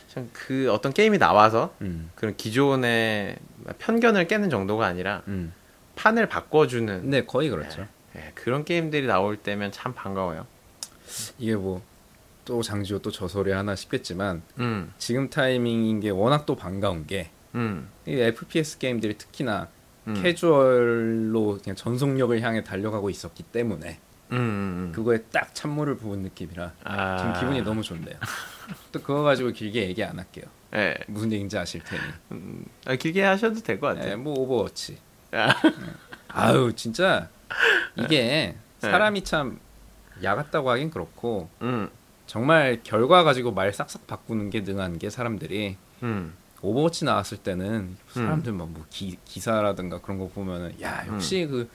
참그 어떤 게임이 나와서 음. 그런 기존의 편견을 깨는 정도가 아니라 음. 판을 바꿔주는 네, 거의 그렇죠. 예, 그런 게임들이 나올 때면 참 반가워요. 이게 뭐 또 장지호 또 저 소리 하나 싶겠지만 음, 지금 타이밍인 게 워낙 또 반가운 게 음, 이 FPS 게임들이 특히나 음. 캐주얼로 그냥 전속력을 향해 달려가고 있었기 때문에 음, 음, 음. 그거에 딱 찬물을 부은 느낌이라 아, 지금 기분이 너무 좋네요. 또 그거 가지고 길게 얘기 안 할게요. 예, 무슨 얘기인지 아실 테니. 음, 아, 길게 하셔도 될것 네, 같아요. 뭐 오버워치. 아. 네. 아유 진짜 이게 네. 사람이 참 약았다고 하긴 그렇고 음, 정말 결과 가지고 말 싹싹 바꾸는 게 능한 게 사람들이 음, 오버워치 나왔을 때는 사람들 막뭐 기사라든가 그런 거 보면은 야 역시 그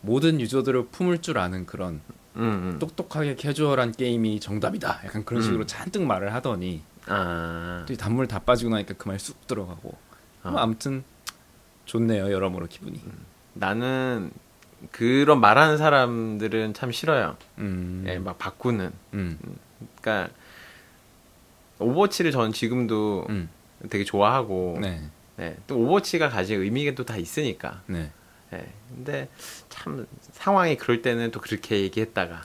모든 유저들을 품을 줄 아는 그런 음, 음. 똑똑하게 캐주얼한 게임이 정답이다. 약간 그런 식으로 음. 잔뜩 말을 하더니 아, 또이 단물 다 빠지고 나니까 그 말 쑥 들어가고. 아. 뭐 아무튼 좋네요 여러모로 기분이. 나는 그런 말하는 사람들은 참 싫어요. 음. 예, 막 바꾸는. 음. 그러니까 오버워치를 전 지금도 음. 되게 좋아하고, 네. 네, 또 오버워치가 가진 의미가 또 다 있으니까. 네. 예, 근데 참 상황이 그럴 때는 또 그렇게 얘기했다가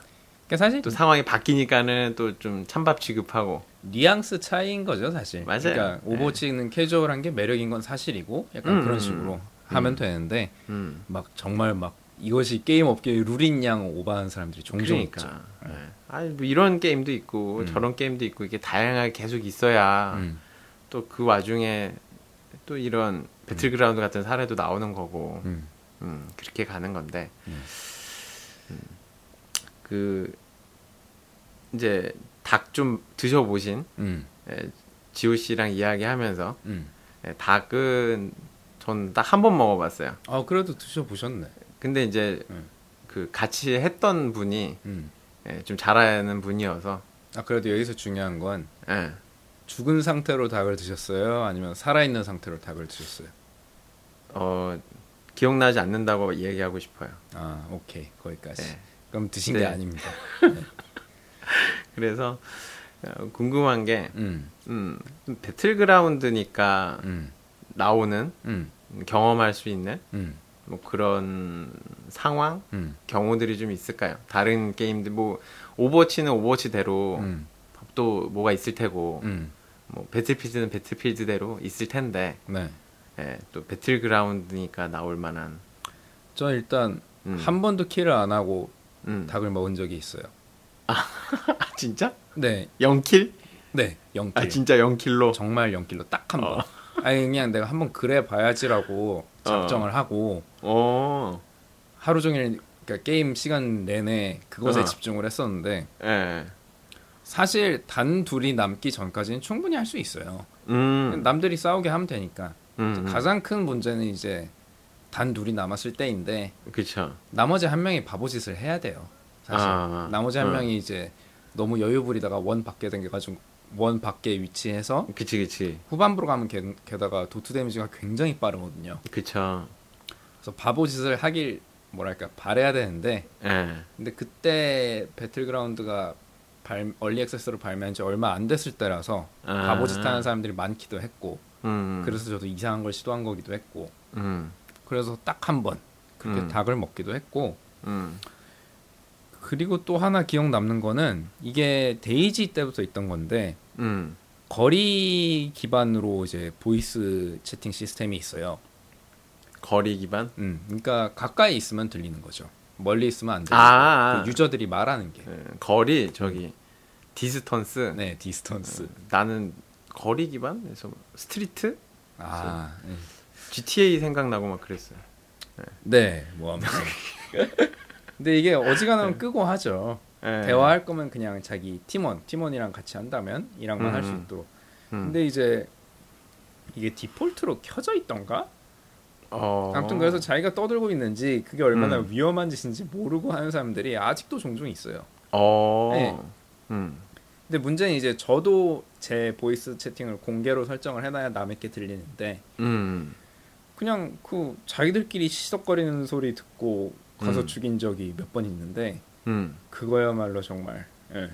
그러니까 사실 또 상황이 바뀌니까는 또 좀 찬밥 취급하고. 뉘앙스 차이인 거죠 사실. 맞아요. 그러니까 오버워치는 캐주얼한 게 매력인 건 사실이고 약간 음, 그런 음, 식으로 음. 하면 되는데 음. 막 정말 막 이것이 게임 업계의 룰인 양 오버하는 사람들이 종종 있죠. 그러니까. 예. 아니 뭐 이런 게임도 있고 음. 저런 게임도 있고 이게 다양하게 계속 있어야 음. 또그 와중에 또 이런 배틀그라운드 같은 사례도 나오는 거고 음. 음, 그렇게 가는 건데 음. 음, 그 이제 닭 좀 드셔보신 음. 예, 지호 씨랑 이야기하면서 음. 예, 닭은 전 딱 한 번 먹어봤어요. 아 그래도 드셔 보셨네. 근데 이제 음. 그 같이 했던 분이 음. 예, 좀 잘하는 분이어서 아 그래도 여기서 중요한 건 예, 죽은 상태로 닭을 드셨어요? 아니면 살아있는 상태로 닭을 드셨어요? 어, 기억나지 않는다고 얘기하고 싶어요. 아 오케이 거기까지. 네. 그럼 드신 네. 게 아닙니다. 그래서 어, 궁금한 게 음. 음, 배틀그라운드니까 음. 나오는 음. 경험할 수 있는 음. 뭐 그런 상황 음. 경우들이 좀 있을까요? 다른 게임들 뭐 오버워치는 오버워치대로 음. 또 뭐가 있을 테고 음. 뭐 배틀필드는 배틀필드대로 있을 텐데 네. 예, 또 배틀그라운드니까 나올 만한 저 일단 음. 한 번도 kill을 안 하고 음. 닭을 먹은 적이 있어요. 아 진짜? 네. 0 kill? 네. 0 kill. 아 진짜 0 kill로 정말 0 kill로 딱 한 번. 어. 아니 그냥 내가 한번 그래 봐야지라고 작정을 하고 어. 하루 종일 그러니까 게임 시간 내내 그것에 어. 집중을 했었는데 예. 사실 단 둘이 남기 전까지는 충분히 할 수 있어요. 음. 남들이 싸우게 하면 되니까. 음. 음. 가장 큰 문제는 이제 단 둘이 남았을 때인데 그쵸. 나머지 한 명이 바보짓을 해야 돼요. 사실 아, 나머지 한 어. 명이 이제 너무 여유 부리다가 원 밖에 당겨가지고 원 밖에 위치해서 그치 그치. 후반부로 가면 게, 게다가 도트 데미지가 굉장히 빠르거든요. 그쵸. 그래서 바보 짓을 하길 뭐랄까 바래야 되는데 예. 근데 그때 배틀그라운드가 발, early access로 발매한 지 얼마 안 됐을 때라서 아. 바보 짓 하는 사람들이 많기도 했고 음. 그래서 저도 이상한 걸 시도한 거기도 했고 음. 그래서 딱 한 번 그렇게 음. 닭을 먹기도 했고 음. 그리고 또 하나 기억 남는 거는 이게 데이지 때부터 있던 건데 음. 거리 기반으로 이제 voice 채팅 시스템이 있어요. 거리 기반? 음, 그러니까 가까이 있으면 들리는 거죠. 멀리 있으면 안 들리고 아, 아. 그 user들이 말하는 게. 예, 거리 저기 distance. 네, distance. 나는 거리 기반? 그래서 street? 아, 네. GTA 생각나고 막 그랬어요. 네, 뭐 아무튼. 근데 이게 어지간하면 끄고 하죠. 예. 대화할 거면 그냥 자기 팀원, 팀원이랑 같이 한다면 이랑만 할수 음. 있도록. 음. 근데 이제 이게 디폴트로 켜져 있던가? 어. 아무튼 그래서 자기가 떠들고 있는지 그게 얼마나 음. 위험한 짓인지 모르고 하는 사람들이 아직도 종종 있어요. 어. 네. 음. 근데 문제는 이제 저도 제 voice 채팅을 공개로 설정을 해놔야 남에게 들리는데 음. 그냥 그 자기들끼리 시시덕거리는 소리 듣고 가서 음. 죽인 적이 몇 번 있는데 음. 그거야말로 정말 예,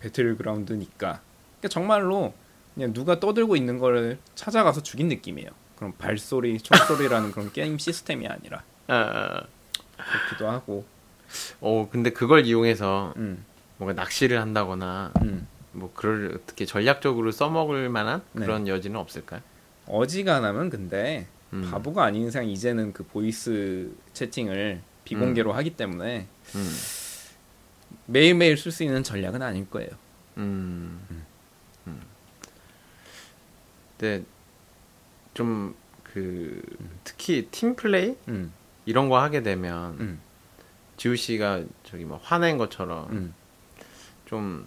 배틀그라운드니까 그러니까 정말로 그냥 누가 떠들고 있는 걸 찾아가서 죽인 느낌이에요. 그럼 발소리, 총소리라는 그런 게임 시스템이 아니라 아, 아. 그렇기도 하고. 어, 근데 그걸 이용해서 음, 뭔가 낚시를 한다거나 음. 뭐 그럴 어떻게 전략적으로 써먹을 만한 네. 그런 여지는 없을까요? 어지간하면 근데 음. 바보가 아닌 이상 이제는 그 voice 채팅을 비공개로 하기 때문에 음. 매일매일 쓸 수 있는 전략은 아닐 거예요. 음. 음. 근데 좀 그 특히 팀 플레이 음, 이런 거 하게 되면 음, 지우 씨가 저기 뭐 화낸 것처럼 음, 좀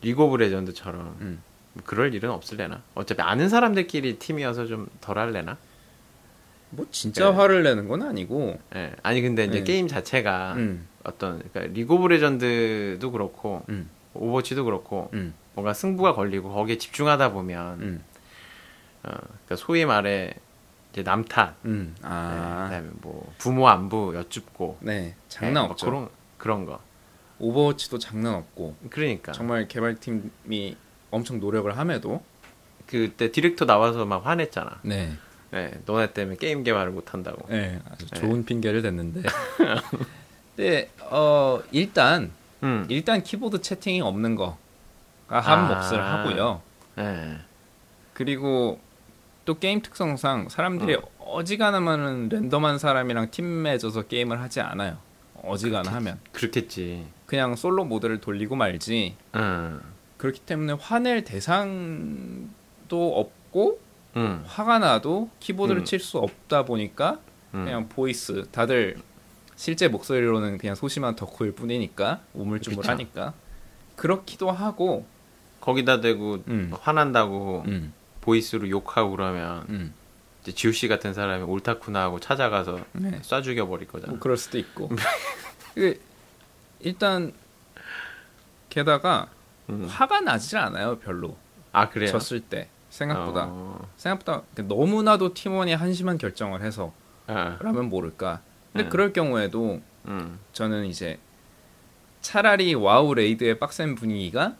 리그 오브 레전드처럼 음. 뭐 그럴 일은 없을래나? 어차피 아는 사람들끼리 팀이어서 좀 덜 할래나? 뭐 진짜 네. 화를 내는 건 아니고. 예. 아니 근데 이제 네. 게임 자체가 음, 어떤 그러니까 리그 오브 레전드도 그렇고 음, 오버워치도 그렇고 음, 뭔가 승부가 걸리고 거기에 집중하다 보면 음, 어, 그러니까 소위 말해 이제 남탓, 음. 네, 아, 그다음에 뭐 부모 안부 여쭙고 네, 장난 네, 뭐 없죠. 그런 그런 거. 오버워치도 장난 없고 그러니까 정말 개발팀이 엄청 노력을 함에도 그때 디렉터 나와서 막 화냈잖아. 네, 네, 너네 때문에 게임 개발을 못 한다고. 네 아주 네. 좋은 핑계를 댔는데. 근데 어 일단 음. 일단 키보드 채팅이 없는 거가 한 아. 몫을 하고요. 네. 그리고 또 게임 특성상 사람들이 어. 지간하면 랜덤한 사람이랑 팀 맺어서 게임을 하지 않아요. 어지간하 하면 그렇겠지. 그냥 솔로 모드를 돌리고 말지. 음. 그렇기 때문에 화낼 대상도 없고 음. 화가 나도 키보드를 음. 칠수 없다 보니까 음. 그냥 voice 다들 실제 목소리로는 그냥 소심한 덕후일 뿐이니까 우물쭈물하니까 그렇기도 하고 거기다 대고 음. 화난다고 음, voice로 욕하고 그러면 음, 이제 지우 씨 같은 사람이 옳다쿠나 하고 찾아가서 네. 쏴 죽여 버릴 거잖아. 뭐 그럴 수도 있고 그 일단 게다가 음. 화가 나질 않아요 별로 아 그래요? 졌을 때 생각보다 어. 생각보다 너무나도 팀원이 한심한 결정을 해서 아, 라면 모를까 근데 네. 그럴 경우에도 음. 저는 이제 차라리 와우 raid의 빡센 분위기가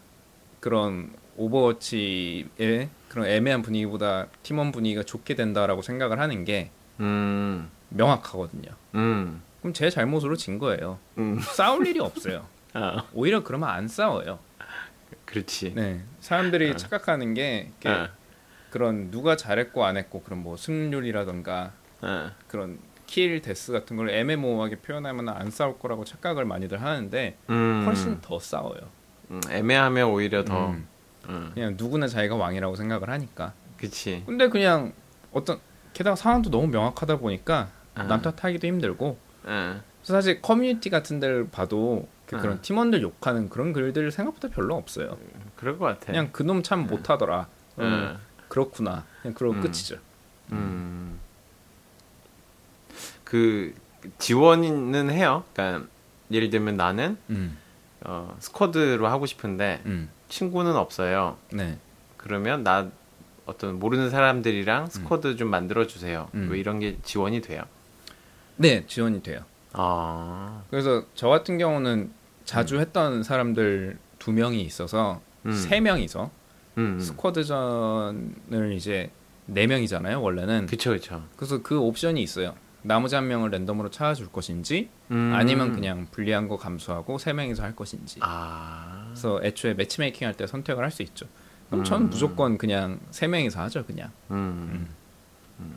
그런 오버워치의 그런 애매한 분위기보다 팀원 분위기가 좋게 된다라고 생각을 하는 게 음. 명확하거든요. 음. 그럼 제 잘못으로 진 거예요. 음. 싸울 일이 없어요. 아, 오히려 그러면 안 싸워요. 그렇지. 네. 사람들이 아. 착각하는 게 아, 그런 누가 잘했고 안 했고 그런 뭐 승률이라던가 아, 그런 kill death 같은 걸 애매모호하게 표현하면 안 싸울 거라고 착각을 많이들 하는데 음. 훨씬 더 싸워요. 음, 애매하면 오히려 더. 음. 음. 그냥 누구나 자기가 왕이라고 생각을 하니까. 그치. 근데 그냥 어떤 게다가 상황도 너무 명확하다 보니까 아. 남 탓하기도 힘들고 아, 그래서 사실 커뮤니티 같은 데를 봐도 그- 아. 그런 팀원들 욕하는 그런 글들 생각보다 별로 없어요. 그럴 것 같아. 그냥 그놈 참 못하더라. 음, 아, 그렇구나. 그냥 그러고 음. 끝이죠. 음. 그 지원은 해요. 그러니까 예를 들면 나는 음, 어, 스쿼드로 하고 싶은데 음, 친구는 없어요. 네, 그러면 나 어떤 모르는 사람들이랑 스쿼드 좀 만들어 주세요. 음. 뭐 이런 게 지원이 돼요. 네 지원이 돼요. 아, 그래서 저 같은 경우는 자주 했던 사람들 두 명이 있어서 음. 세 명이서 음, 스쿼드전을 이제 네 명이잖아요 원래는. 그쵸 그쵸. 그래서 그 옵션이 있어요. 나머지 한 명을 랜덤으로 찾아줄 것인지 음. 아니면 그냥 불리한 거 감수하고 세 명이서 할 것인지. 아, 그래서 애초에 매치메이킹 할 때 선택을 할 수 있죠. 그럼 음. 전 무조건 그냥 세 명이서 하죠 그냥. 음. 음.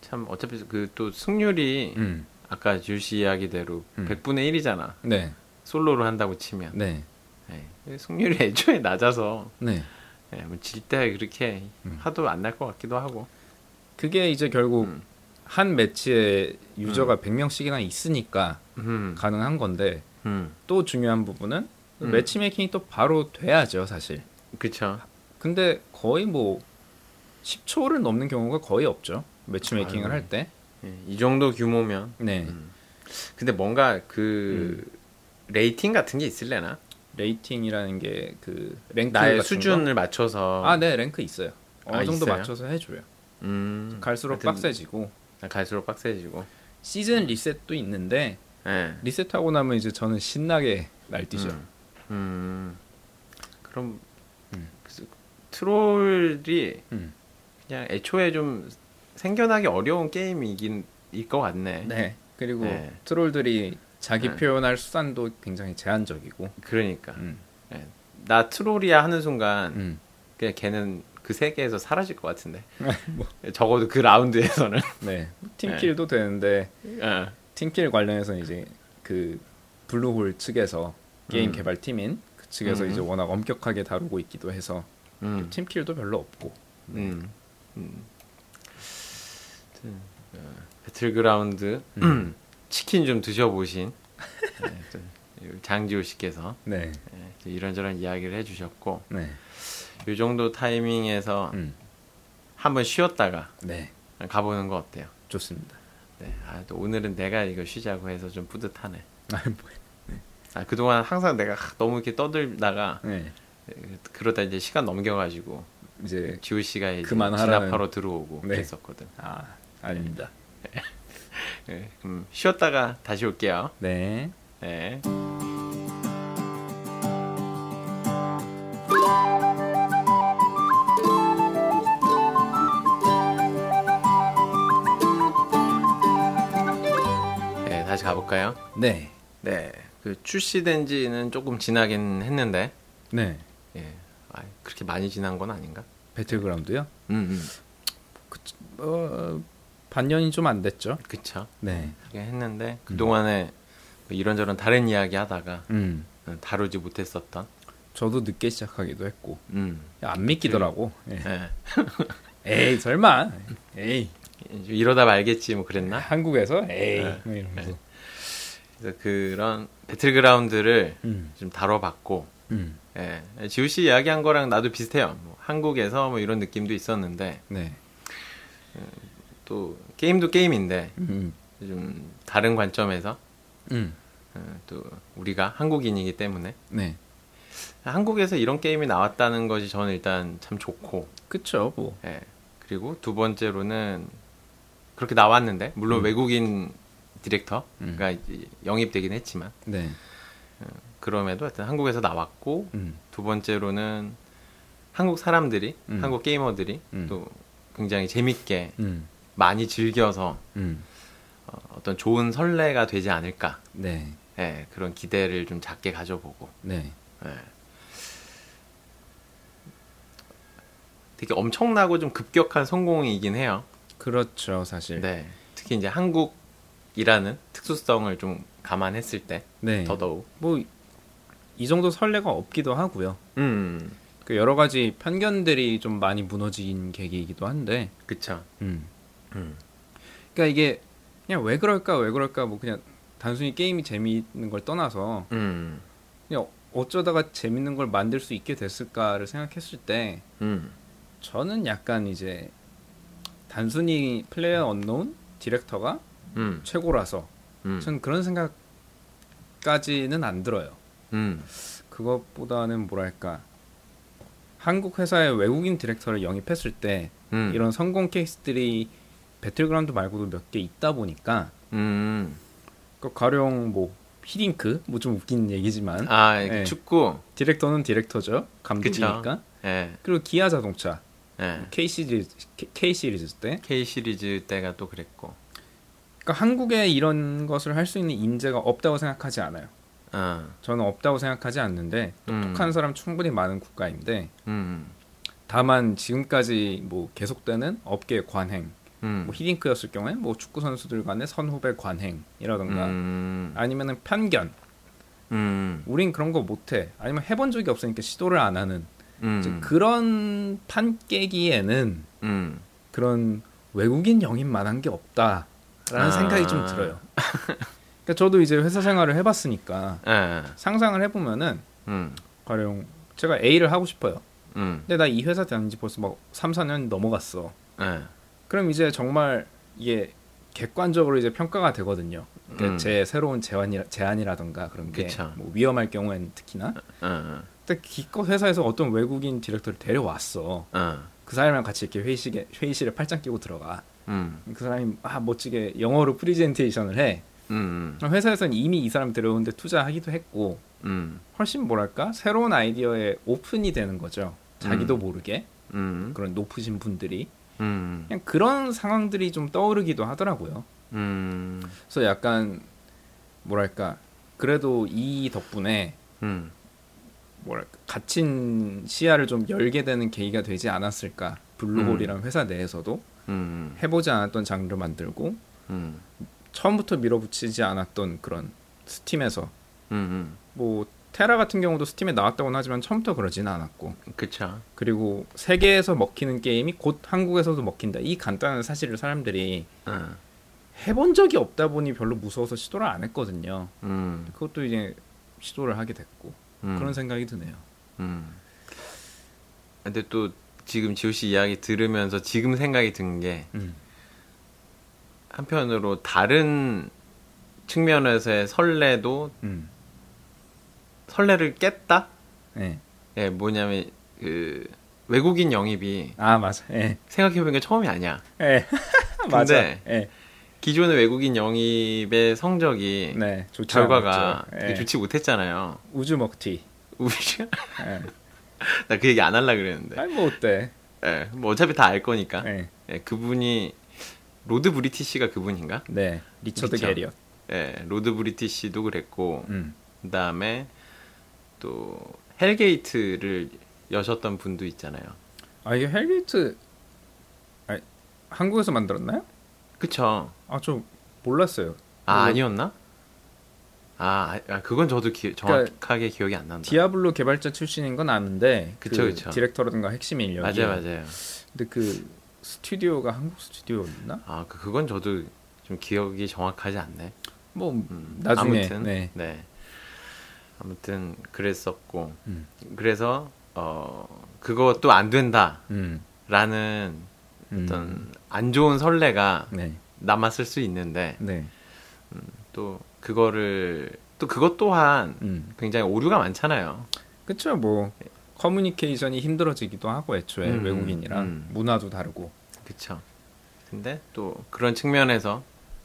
참 어차피 그 또 승률이 음. 아까 줄씨 이야기대로 음. 100분의 1이잖아. 네, 솔로로 한다고 치면 네, 네. 승률이 애초에 낮아서 네. 네, 질때 그렇게 음. 하도 안 날 것 같기도 하고. 그게 이제 결국 음. 한 매치에 유저가 100명씩이나 있으니까 음. 가능한 건데 음. 또 중요한 부분은 음. 매치메이킹이 또 바로 돼야죠 사실. 그쵸. 근데 거의 뭐 10초를 넘는 경우가 거의 없죠. 매치메이킹을 아유. 할 때. 예, 이 정도 규모면 네. 음. 근데 뭔가 그 음. rating 같은 게 있을래나? rating이라는 게 그 랭크 나의 수준을 맞춰서 거? 아, 네, 랭크 있어요. 어느 아, 정도 있어요? 맞춰서 해줘요. 음, 갈수록 빡세지고 갈수록 빡세지고. 시즌 리셋도 있는데 예. 리셋하고 나면 이제 저는 신나게 날뛰죠. 음. 음. 그럼 음. 그 troll이 음. 그냥 애초에 좀 생겨나기 어려운 게임이긴 일것 같네. 네. 그리고 네. troll들이 자기 네. 표현할 수단도 굉장히 제한적이고. 그러니까 음. 나 troll이야 하는 순간 음. 그냥 걔는 그 세계에서 사라질 것 같은데. 뭐. 적어도 그 라운드에서는. 네. team kill도 되는데 어. team kill 관련해서 이제 그 블루홀 측에서 게임 음. 개발팀인 그 측에서 음. 이제 워낙 엄격하게 다루고 있기도 해서 음. 팀킬도 별로 없고. 음. 음. 하여튼, 어, 배틀그라운드 음. 치킨 좀 드셔보신 네, 또 장지호 씨께서 네. 네, 또 이런저런 이야기를 해주셨고 네. 이 정도 타이밍에서 음. 한번 쉬었다가 네. 가보는 거 어때요? 좋습니다. 네, 아, 또 오늘은 내가 이거 쉬자고 해서 좀 뿌듯하네. 아, 뭐. 아, 그동안 항상 내가 너무 이렇게 떠들다가 네. 그러다 이제 시간 넘겨가지고 이제 지호 씨가 이제 그만하라는- 진압하러 들어오고 네. 그랬었거든. 아, 아닙니다. 네, 그럼 쉬었다가 다시 올게요. 네. 네. 다시 가볼까요? 네. 네, 그 출시된 지는 조금 지나긴 했는데, 네. 예, 아, 그렇게 많이 지난 건 아닌가? 배틀그라운드요? 음, 음. 어, 반년이 좀 안 됐죠. 그쵸. 네. 했는데 그 동안에 이런저런 다른 이야기 하다가 음. 다루지 못했었던. 저도 늦게 시작하기도 했고 음. 안 믿기더라고. 예. 예. 에이 설마. 에이 이러다 말겠지 뭐 그랬나? 한국에서 에이 네. 뭐 이러면서. 그래서 그런 배틀그라운드를 음. 좀 다뤄봤고, 음. 예. 지우 씨 이야기한 거랑 나도 비슷해요. 뭐 한국에서 뭐 이런 느낌도 있었는데 네. 또 게임도 게임인데 음. 좀 다른 관점에서 음. 어, 또 우리가 한국인이기 때문에 네. 한국에서 이런 게임이 나왔다는 것이 저는 일단 참 좋고, 그쵸 뭐. 예. 그리고 두 번째로는 그렇게 나왔는데 물론 음. 외국인 디렉터가 이제 영입되긴 했지만 네. 그럼에도 하여튼 한국에서 나왔고 음. 두 번째로는 한국 사람들이 음. 한국 게이머들이 음. 또 굉장히 재밌게 음. 많이 즐겨서 음. 어, 어떤 좋은 선례가 되지 않을까 네. 예, 그런 기대를 좀 작게 가져보고 네. 예. 되게 엄청나고 좀 급격한 성공이긴 해요. 그렇죠 사실. 네. 특히 이제 한국 이라는 특수성을 좀 감안했을 때 네. 더더욱. 뭐 이 정도 설레가 없기도 하고요. 음, 그 여러 가지 편견들이 좀 많이 무너진 계기이기도 한데. 그쵸. 음. 음, 그러니까 이게 그냥 왜 그럴까 왜 그럴까 뭐 그냥 단순히 게임이 재미있는 걸 떠나서 음, 그냥 어쩌다가 재밌는 걸 만들 수 있게 됐을까를 생각했을 때 음, 저는 약간 이제 단순히 플레이어 언노운 디렉터가 음, 최고라서. 음, 전 그런 생각까지는 안 들어요. 음, 그것보다는 뭐랄까. 한국 회사에 외국인 디렉터를 영입했을 때 음, 이런 성공 케이스들이 배틀그라운드 말고도 몇 개 있다 보니까 음. 그 가령 뭐 히딩크? 뭐 좀 웃긴 얘기지만. 아, 네. 축구. 디렉터는 디렉터죠. 감독이니까. 예, 그리고 기아 자동차. 예. K 시리즈 K 시리즈 때. K 시리즈 때가 또 그랬고. 그러니까 한국에 이런 것을 할 수 있는 인재가 없다고 생각하지 않아요. 어, 저는 없다고 생각하지 않는데 똑똑한 음, 사람 충분히 많은 국가인데 음, 다만 지금까지 뭐 계속되는 업계 관행 음, 뭐 히딩크였을 경우에 뭐 축구 선수들 간의 선후배 관행이라던가 음, 아니면은 편견. 음, 우린 그런 거 못해. 아니면 해본 적이 없으니까 시도를 안 하는. 음, 그런 판 깨기에는 음, 그런 외국인 영입만한 게 없다 라는 아. 생각이 좀 들어요. 그러니까 저도 이제 회사 생활을 해봤으니까 예, 상상을 해보면은 음, 가령 제가 A를 하고 싶어요. 음. 근데 나 이 회사 다닌 지 벌써 막 3, 4년 넘어갔어. 예. 그럼 이제 정말 이게 객관적으로 이제 평가가 되거든요. 그러니까 음. 제 새로운 제안이, 제안이라던가 그런 게. 뭐 위험할 경우에는 특히나. 응, 응, 근데 기껏 회사에서 어떤 외국인 디렉터를 데려왔어. 응. 그 사람이랑 같이 이렇게 회의실에, 회의실에 팔짱 끼고 들어가. 음. 그 사람이 아 멋지게 영어로 프리젠테이션을 해. 음. 그럼 회사에서는 이미 이 사람 데려오는데 투자하기도 했고 음. 훨씬 뭐랄까 새로운 아이디어에 open이 되는 거죠. 자기도 음. 모르게 음. 그런 높으신 분들이 음. 그냥 그런 상황들이 좀 떠오르기도 하더라고요. 음. 그래서 약간 뭐랄까 그래도 이 덕분에 음. 뭐랄까 갇힌 시야를 좀 열게 되는 계기가 되지 않았을까. 블루홀이라는 회사 내에서도 음. 해보지 않았던 장르를 만들고 음. 처음부터 밀어붙이지 않았던 그런 스팀에서 음. 뭐 테라 같은 경우도 스팀에 나왔다고는 하지만 처음부터 그러지는 않았고 그쵸. 그리고 세계에서 먹히는 게임이 곧 한국에서도 먹힌다 이 간단한 사실을 사람들이 응. 해본 적이 없다 보니 별로 무서워서 시도를 안 했거든요 음. 그것도 이제 시도를 하게 됐고 음. 그런 생각이 드네요 음. 근데 또 지금 지호 씨 이야기 들으면서 지금 생각이 든게 음. 한편으로 다른 측면에서의 설레도 음. 설레를 깼다? 네. 예, 뭐냐면 그 외국인 영입이 아 맞아 예. 생각해보니까 처음이 아니야. 예. 맞아 예. 기존의 외국인 영입의 성적이 네 결과가. 예. 좋지 못했잖아요. 우주 먹튀 우리가 예. 나 그 얘기 안 하려 그랬는데. 아니 뭐 어때 예, 뭐 어차피 다 알 거니까. 예. 예, 그분이 로드 브리티시가 그분인가? 네 리처드 그쵸. 게리엇 예, 로드 브리티시도 그랬고 음. 그다음에 또 헬게이트를 여셨던 분도 있잖아요. 아 이게 헬게이트 아, 한국에서 만들었나요? 그쵸? 아 좀 몰랐어요. 아 뭐, 아니었나? 아, 아, 그건 저도 기, 정확하게 기억이 안 난다. 디아블로 개발자 출신인 건 아는데 그쵸, 그 그쵸. 디렉터라든가 핵심 인력이 맞아요, 맞아요. 근데 그 스튜디오가 한국 스튜디오였나? 아, 그 그건 저도 좀 기억이 정확하지 않네. 뭐 음, 나중에 아무튼 네. 아무튼 그랬었고 음. 그래서 어 그것도 안 된다라는 음. 음. 어떤 안 좋은 설레가 네. 남았을 수 있는데 네. 또 그거를 또 그것 또한 음. 굉장히 오류가 많잖아요. 그쵸 뭐 커뮤니케이션이 힘들어지기도 하고 애초에 음, 외국인이랑 음. 문화도 다르고 그쵸. 근데 또 그런 측면에서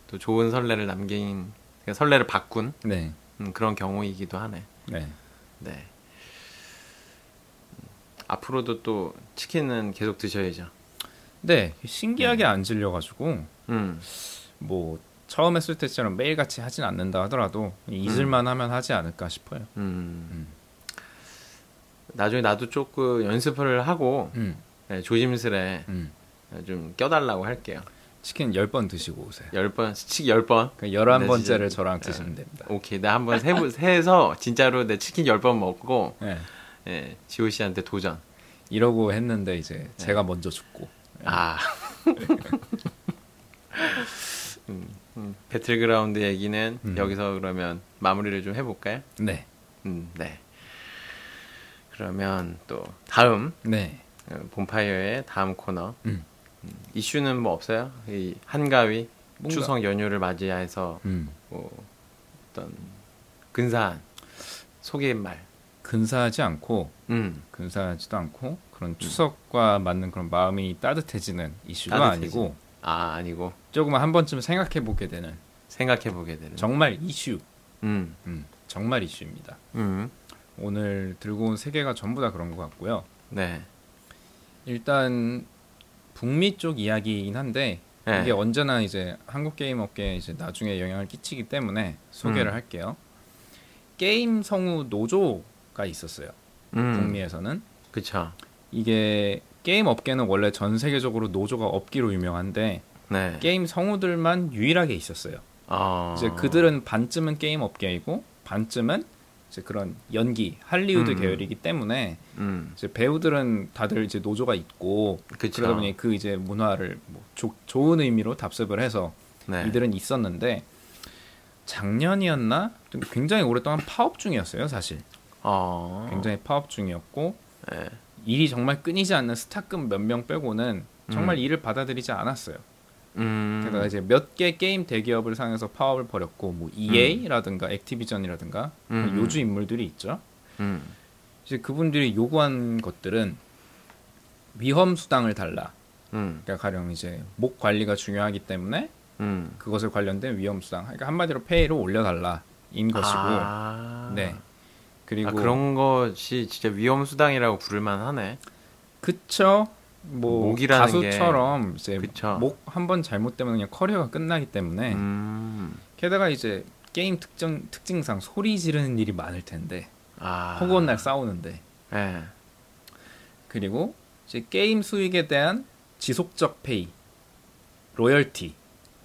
또 좋은 설레를 남긴 설레를 바꾼 네. 음, 그런 경우이기도 하네. 네. 네. 음, 앞으로도 또 치킨은 계속 드셔야죠. 네. 신기하게 안 질려가지고 음, 뭐 처음 했을 때처럼 매일같이 하진 않는다 하더라도 잊을만 하면 하지 않을까 싶어요. 음. 음. 나중에 나도 조금 연습을 하고 음. 네, 조심스레 음. 좀 껴달라고 할게요. 치킨 10번 드시고 오세요. 열 번, 치킨 열 번. 그러니까 11번째를 진짜- 저랑 드시면 됩니다. 오케이, 나 한번 세, 세서 진짜로 내 치킨 열번 먹고 네. 예, 지호 씨한테 도전. 이러고 했는데 이제 네. 제가 먼저 죽고. 아. 음, 음, 배틀그라운드 얘기는 음. 여기서 그러면 마무리를 좀 해볼까요? 네. 음, 네. 그러면 또 다음 네. 어, 본파이어의 다음 코너 음. 음, 이슈는 뭐 없어요? 이 한가위 뭔가- 추석 연휴를 맞이해서 음. 뭐 어떤 근사한 소개말. 근사하지 않고 음, 근사하지도 않고 그런 추석과 맞는 그런 마음이 따뜻해지는 이슈가 따뜻해지는. 아니고 아 아니고 조금 한 번쯤 생각해 보게 되는 생각해 보게 되는. 정말 이슈. 음, 음. 정말 이슈입니다. 음, 오늘 들고 온 세 개가 전부 다 그런 것 같고요. 네. 일단 북미 쪽 이야기이긴 한데 네. 이게 언제나 이제 한국 게임 업계에 이제 나중에 영향을 끼치기 때문에 소개를 음. 할게요. 게임 성우 노조가 있었어요. 음, 북미에서는 그쵸. 이게 게임 업계는 원래 전 세계적으로 노조가 없기로 유명한데 네. 게임 성우들만 유일하게 있었어요. 어... 이제 그들은 반쯤은 게임 업계이고 반쯤은 이제 그런 연기 할리우드 음. 계열이기 때문에 음, 이제 배우들은 다들 이제 노조가 있고 그쵸. 그러다 보니 그 이제 문화를 뭐 조- 좋은 의미로 답습을 해서 네. 이들은 있었는데 작년이었나 굉장히 오랫동안 파업 중이었어요 사실 어. 굉장히 파업 중이었고 네. 일이 정말 끊이지 않는 스타급 몇 명 빼고는 정말 음. 일을 받아들이지 않았어요. 음. 게다가 이제 몇 개 게임 대기업을 상해서 파업을 벌였고 뭐 EA라든가 액티비전이라든가 뭐 음. 요주 인물들이 있죠. 음. 이제 그분들이 요구한 것들은 위험 수당을 달라. 음. 그러니까 가령 이제 목 관리가 중요하기 때문에 음. 그것에 관련된 위험 수당. 그러니까 한마디로 페이를 올려달라인 것이고. 아. 네. 그리고 아, 그런 것이 진짜 위험 수당이라고 부를 만하네. 그쵸. 뭐 목이라는 가수처럼 이제 그쵸. 목한 번 잘못되면 그냥 커리어가 끝나기 때문에 음. 게다가 이제 게임 특정 특징상 소리 지르는 일이 많을 텐데 아. 허구한 날 싸우는데 예. 그리고 이제 게임 수익에 대한 지속적 페이 로열티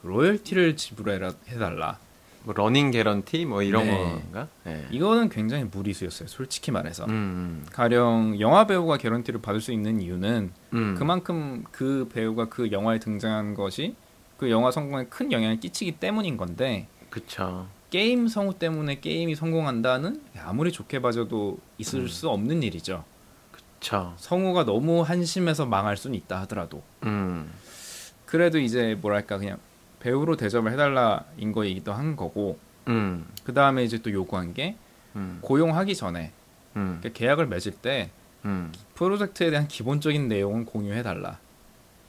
로열티를 지불해라 해달라 뭐 러닝 개런티 뭐 이런 네. 건가? 예. 이거는 굉장히 무리수였어요 솔직히 말해서 음. 가령 영화 배우가 개런티를 받을 수 있는 이유는 음. 그만큼 그 배우가 그 영화에 등장한 것이 그 영화 성공에 큰 영향을 끼치기 때문인 건데 그쵸. 게임 성우 때문에 게임이 성공한다는 아무리 좋게 봐줘도 있을 음. 수 없는 일이죠. 그쵸. 성우가 너무 한심해서 망할 수는 있다 하더라도 음. 그래도 이제 뭐랄까 그냥 배우로 대접을 해달라인 거이기도 한 거고 음. 그 다음에 이제 또 요구한 게 음. 고용하기 전에 음. 그러니까 계약을 맺을 때 음. 프로젝트에 대한 기본적인 내용은 공유해달라.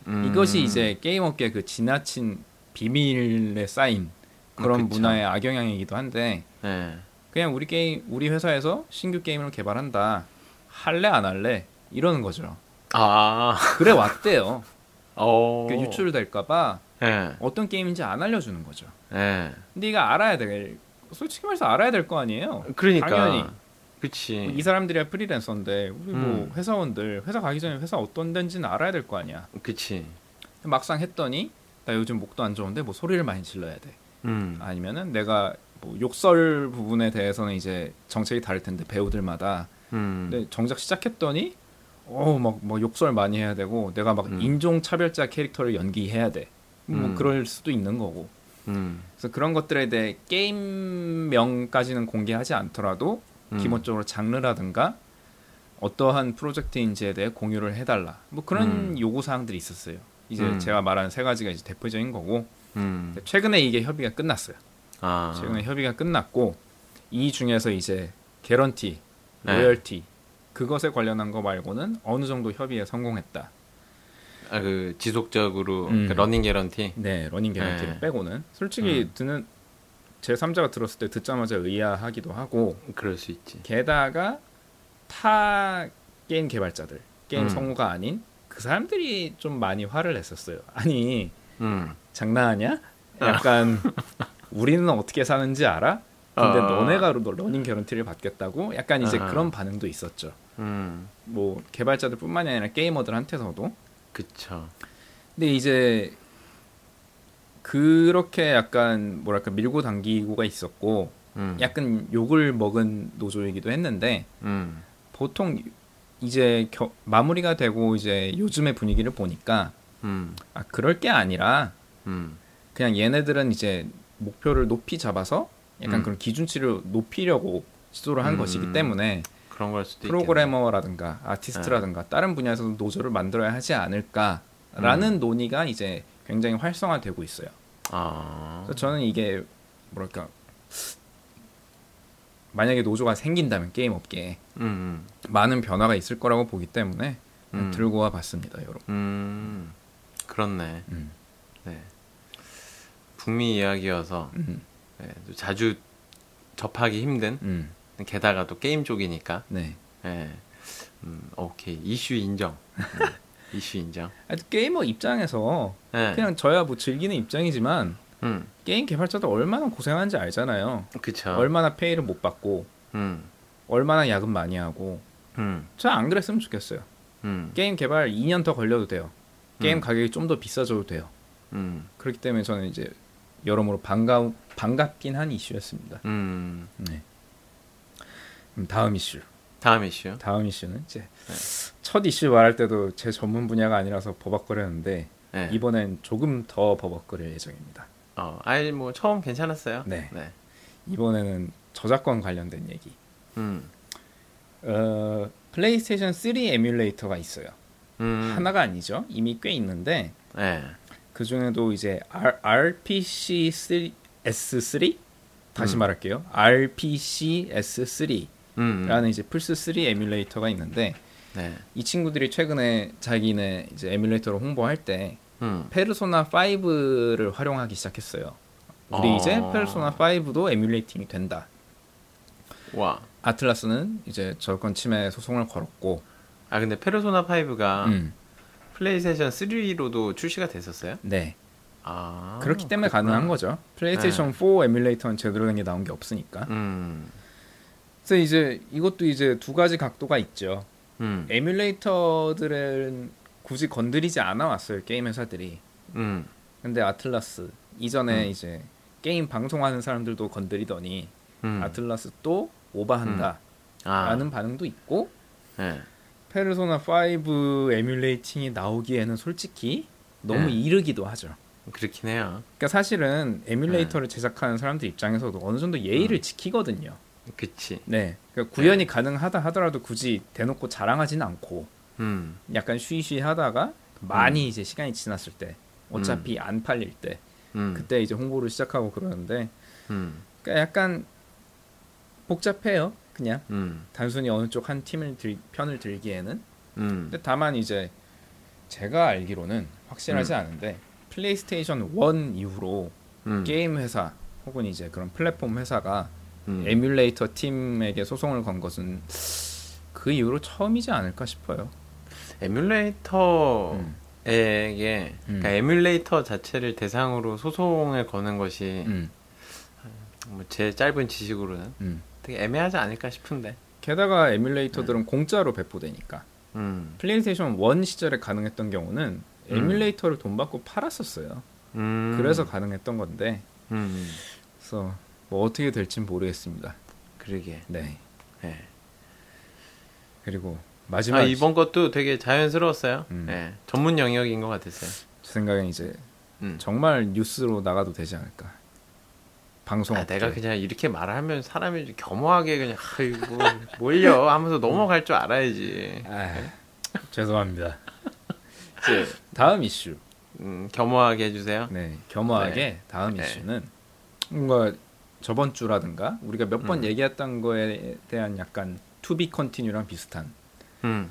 음. 이것이 이제 게임 업계 그 지나친 비밀에 쌓인 그런 그쵸. 문화의 악영향이기도 한데 예. 그냥 우리 게임 우리 회사에서 신규 게임을 개발한다 할래 안 할래 이러는 거죠. 아. 그래 왔대요. 어. 그 유출될까봐 예. 어떤 게임인지 안 알려주는 거죠. 예. 근데 이거 알아야 될 솔직히 말해서 알아야 될 거 아니에요. 그러니까. 당연히. 그치. 이 사람들이야 프리랜서인데 우리 뭐 음. 회사원들 회사 가기 전에 회사 어떤 데인지는 알아야 될 거 아니야. 그치. 막상 했더니 나 요즘 목도 안 좋은데 뭐 소리를 많이 질러야 돼. 음. 아니면은 내가 뭐 욕설 부분에 대해서는 이제 정책이 다를 텐데 배우들마다 음. 근데 정작 시작했더니 어막뭐 욕설 많이 해야 되고 내가 막 음. 인종 차별자 캐릭터를 연기해야 돼. 뭐 음. 그럴 수도 있는 거고. 음. 그래서 그런 것들에 대해 게임명까지는 공개하지 않더라도 음. 기본적으로 장르라든가 어떠한 프로젝트인지에 대해 공유를 해달라. 뭐 그런 음. 요구 사항들이 있었어요. 이제 음. 제가 말한 세 가지가 이제 대표적인 거고 음. 최근에 이게 협의가 끝났어요. 아. 최근에 협의가 끝났고 이 중에서 이제 개런티, 네. 로열티 그것에 관련한 거 말고는 어느 정도 협의에 성공했다. 아, 그 지속적으로 음. 그 러닝 개런티. 네, 러닝 개런티를 네. 빼고는 솔직히 음. 듣는 제 3자가 들었을 때 듣자마자 의아하기도 하고 그럴 수 있지. 게다가 타 게임 개발자들, 게임 음. 성우가 아닌 그 사람들이 좀 많이 화를 냈었어요. 아니 음. 장난하냐? 약간 우리는 어떻게 사는지 알아? 근데 어. 너네가 러- 러닝 개런티를 받겠다고? 약간 이제 아하. 그런 반응도 있었죠. 음. 뭐 개발자들뿐만이 아니라 게이머들한테서도. 그쵸. 근데 이제 그렇게 약간 뭐랄까 밀고 당기고가 있었고 음. 약간 욕을 먹은 노조이기도 했는데 음. 보통 이제 겨- 마무리가 되고 이제 요즘의 분위기를 보니까 음. 아 그럴 게 아니라 음. 그냥 얘네들은 이제 목표를 높이 잡아서 약간 음. 그런 기준치를 높이려고 시도를 한 음. 것이기 때문에 그런 걸 수도 프로그래머라든가 아티스트라든가 다른 분야에서도 노조를 만들어야 하지 않을까라는 논의가 이제 굉장히 활성화되고 있어요. 아. 저는 이게 뭐랄까 만약에 노조가 생긴다면 게임 업계에 음. 많은 변화가 있을 거라고 보기 때문에 음. 들고 와 봤습니다, 여러분. 음. 그렇네. 음. 네. 북미 이야기여서 음, 네, 또 자주 접하기 힘든 음, 게다가 또 게임 쪽이니까 네. 네. 음, 오케이 이슈 인정 음, 이슈 인정 게이머 입장에서 네. 그냥 저야 뭐 즐기는 입장이지만 음, 게임 개발자도 얼마나 고생하는지 알잖아요. 그쵸 얼마나 페이를 못 받고 음, 얼마나 야근 많이 하고 음, 저 안 그랬으면 좋겠어요. 음, 게임 개발 2년 더 걸려도 돼요. 게임 음. 가격이 좀 더 비싸져도 돼요. 음, 그렇기 때문에 저는 이제 여러모로 반가 반갑긴 한 이슈였습니다. 음. 네. 그럼 다음 이슈. 다음 이슈 다음 이슈는 이제 네. 첫 이슈 말할 때도 제 전문 분야가 아니라서 버벅거렸는데 네. 이번엔 조금 더 버벅거릴 예정입니다. 어, 아니 뭐 처음 괜찮았어요 네. 네. 이번에는 저작권 관련된 얘기. 음, 어, 플레이스테이션 3 에뮬레이터가 있어요. 음. 하나가 아니죠. 이미 꽤 있는데 네. 그 중에도 이제 R, RPC S3 다시 음. 말할게요. RPCS3라는 음. 이제 플스 3 에뮬레이터가 있는데 네. 이 친구들이 최근에 자기네 이제 에뮬레이터로 홍보할 때 음. 페르소나 5를 활용하기 시작했어요. 우리 어. 이제 페르소나 5도 emulating이 된다. 와. 아틀라스는 이제 저작권 침해 소송을 걸었고, 아 근데 페르소나 5가 음, 플레이스테이션 3로도 출시가 됐었어요? 네 아. 그렇기 때문에 그렇구나. 가능한 거죠. 플레이스테이션 4 에뮬레이터는 제대로 된 게 나온 게 없으니까. 음. 그래서 이제 이것도 이제 두 가지 각도가 있죠. 음. 에뮬레이터들은 굳이 건드리지 않아 왔어요 게임 회사들이. 음. 근데 아틀라스 이전에 음. 이제 게임 방송하는 사람들도 건드리더니 음. 아틀라스 또 오바한다. 아. 라는 반응도 있고 네. 페르소나 5 emulating이 나오기에는 솔직히 너무 네. 이르기도 하죠. 그렇긴 해요. 그러니까 사실은 네. 에뮬레이터를 제작하는 사람들 입장에서도 어느 정도 예의를 음. 지키거든요. 그치. 네. 그러니까 구현이 가능하다 하더라도 굳이 대놓고 자랑하지는 않고 음. 약간 쉬쉬 하다가 많이 이제 시간이 지났을 때 어차피 음. 안 팔릴 때 음. 그때 이제 홍보를 시작하고 그러는데 음. 그러니까 약간 복잡해요. 그냥 음. 단순히 어느 쪽 한 팀을 들, 편을 들기에는 음. 근데 다만 이제 제가 알기로는 확실하지 음. 않은데 플레이스테이션 1 이후로 음. 게임 회사 혹은 이제 그런 플랫폼 회사가 음. 에뮬레이터 팀에게 소송을 건 것은 그 이후로 처음이지 않을까 싶어요. 에뮬레이터에게 음. 그러니까 에뮬레이터 자체를 대상으로 소송을 거는 것이 음, 뭐 제 짧은 지식으로는 음. 되게 애매하지 않을까 싶은데. 게다가 에뮬레이터들은 공짜로 배포되니까 음. 플레이스테이션 1 시절에 가능했던 경우는 음. 에뮬레이터를 돈 받고 팔았었어요. 음. 그래서 가능했던 건데 음. 그래서 뭐 어떻게 될진 모르겠습니다. 그러게. 네. 네. 그리고 마지막 아, 이번 것도 되게 자연스러웠어요. 음. 네. 전문 영역인 것 같았어요. 제 생각엔 이제 음. 정말 뉴스로 나가도 되지 않을까. 방송 아. 내가 그냥 이렇게 말하면 사람이 겸허하게 그냥 아이고 뭘요 하면서 넘어갈 줄 알아야지. 아, 죄송합니다. 이제 다음 이슈. 음, 겸허하게 해주세요. 네, 겸허하게 네. 다음 네. 이슈는 뭔가 저번 주라든가 우리가 몇번 음. 얘기했던 거에 대한 약간 to be continue랑 비슷한 음.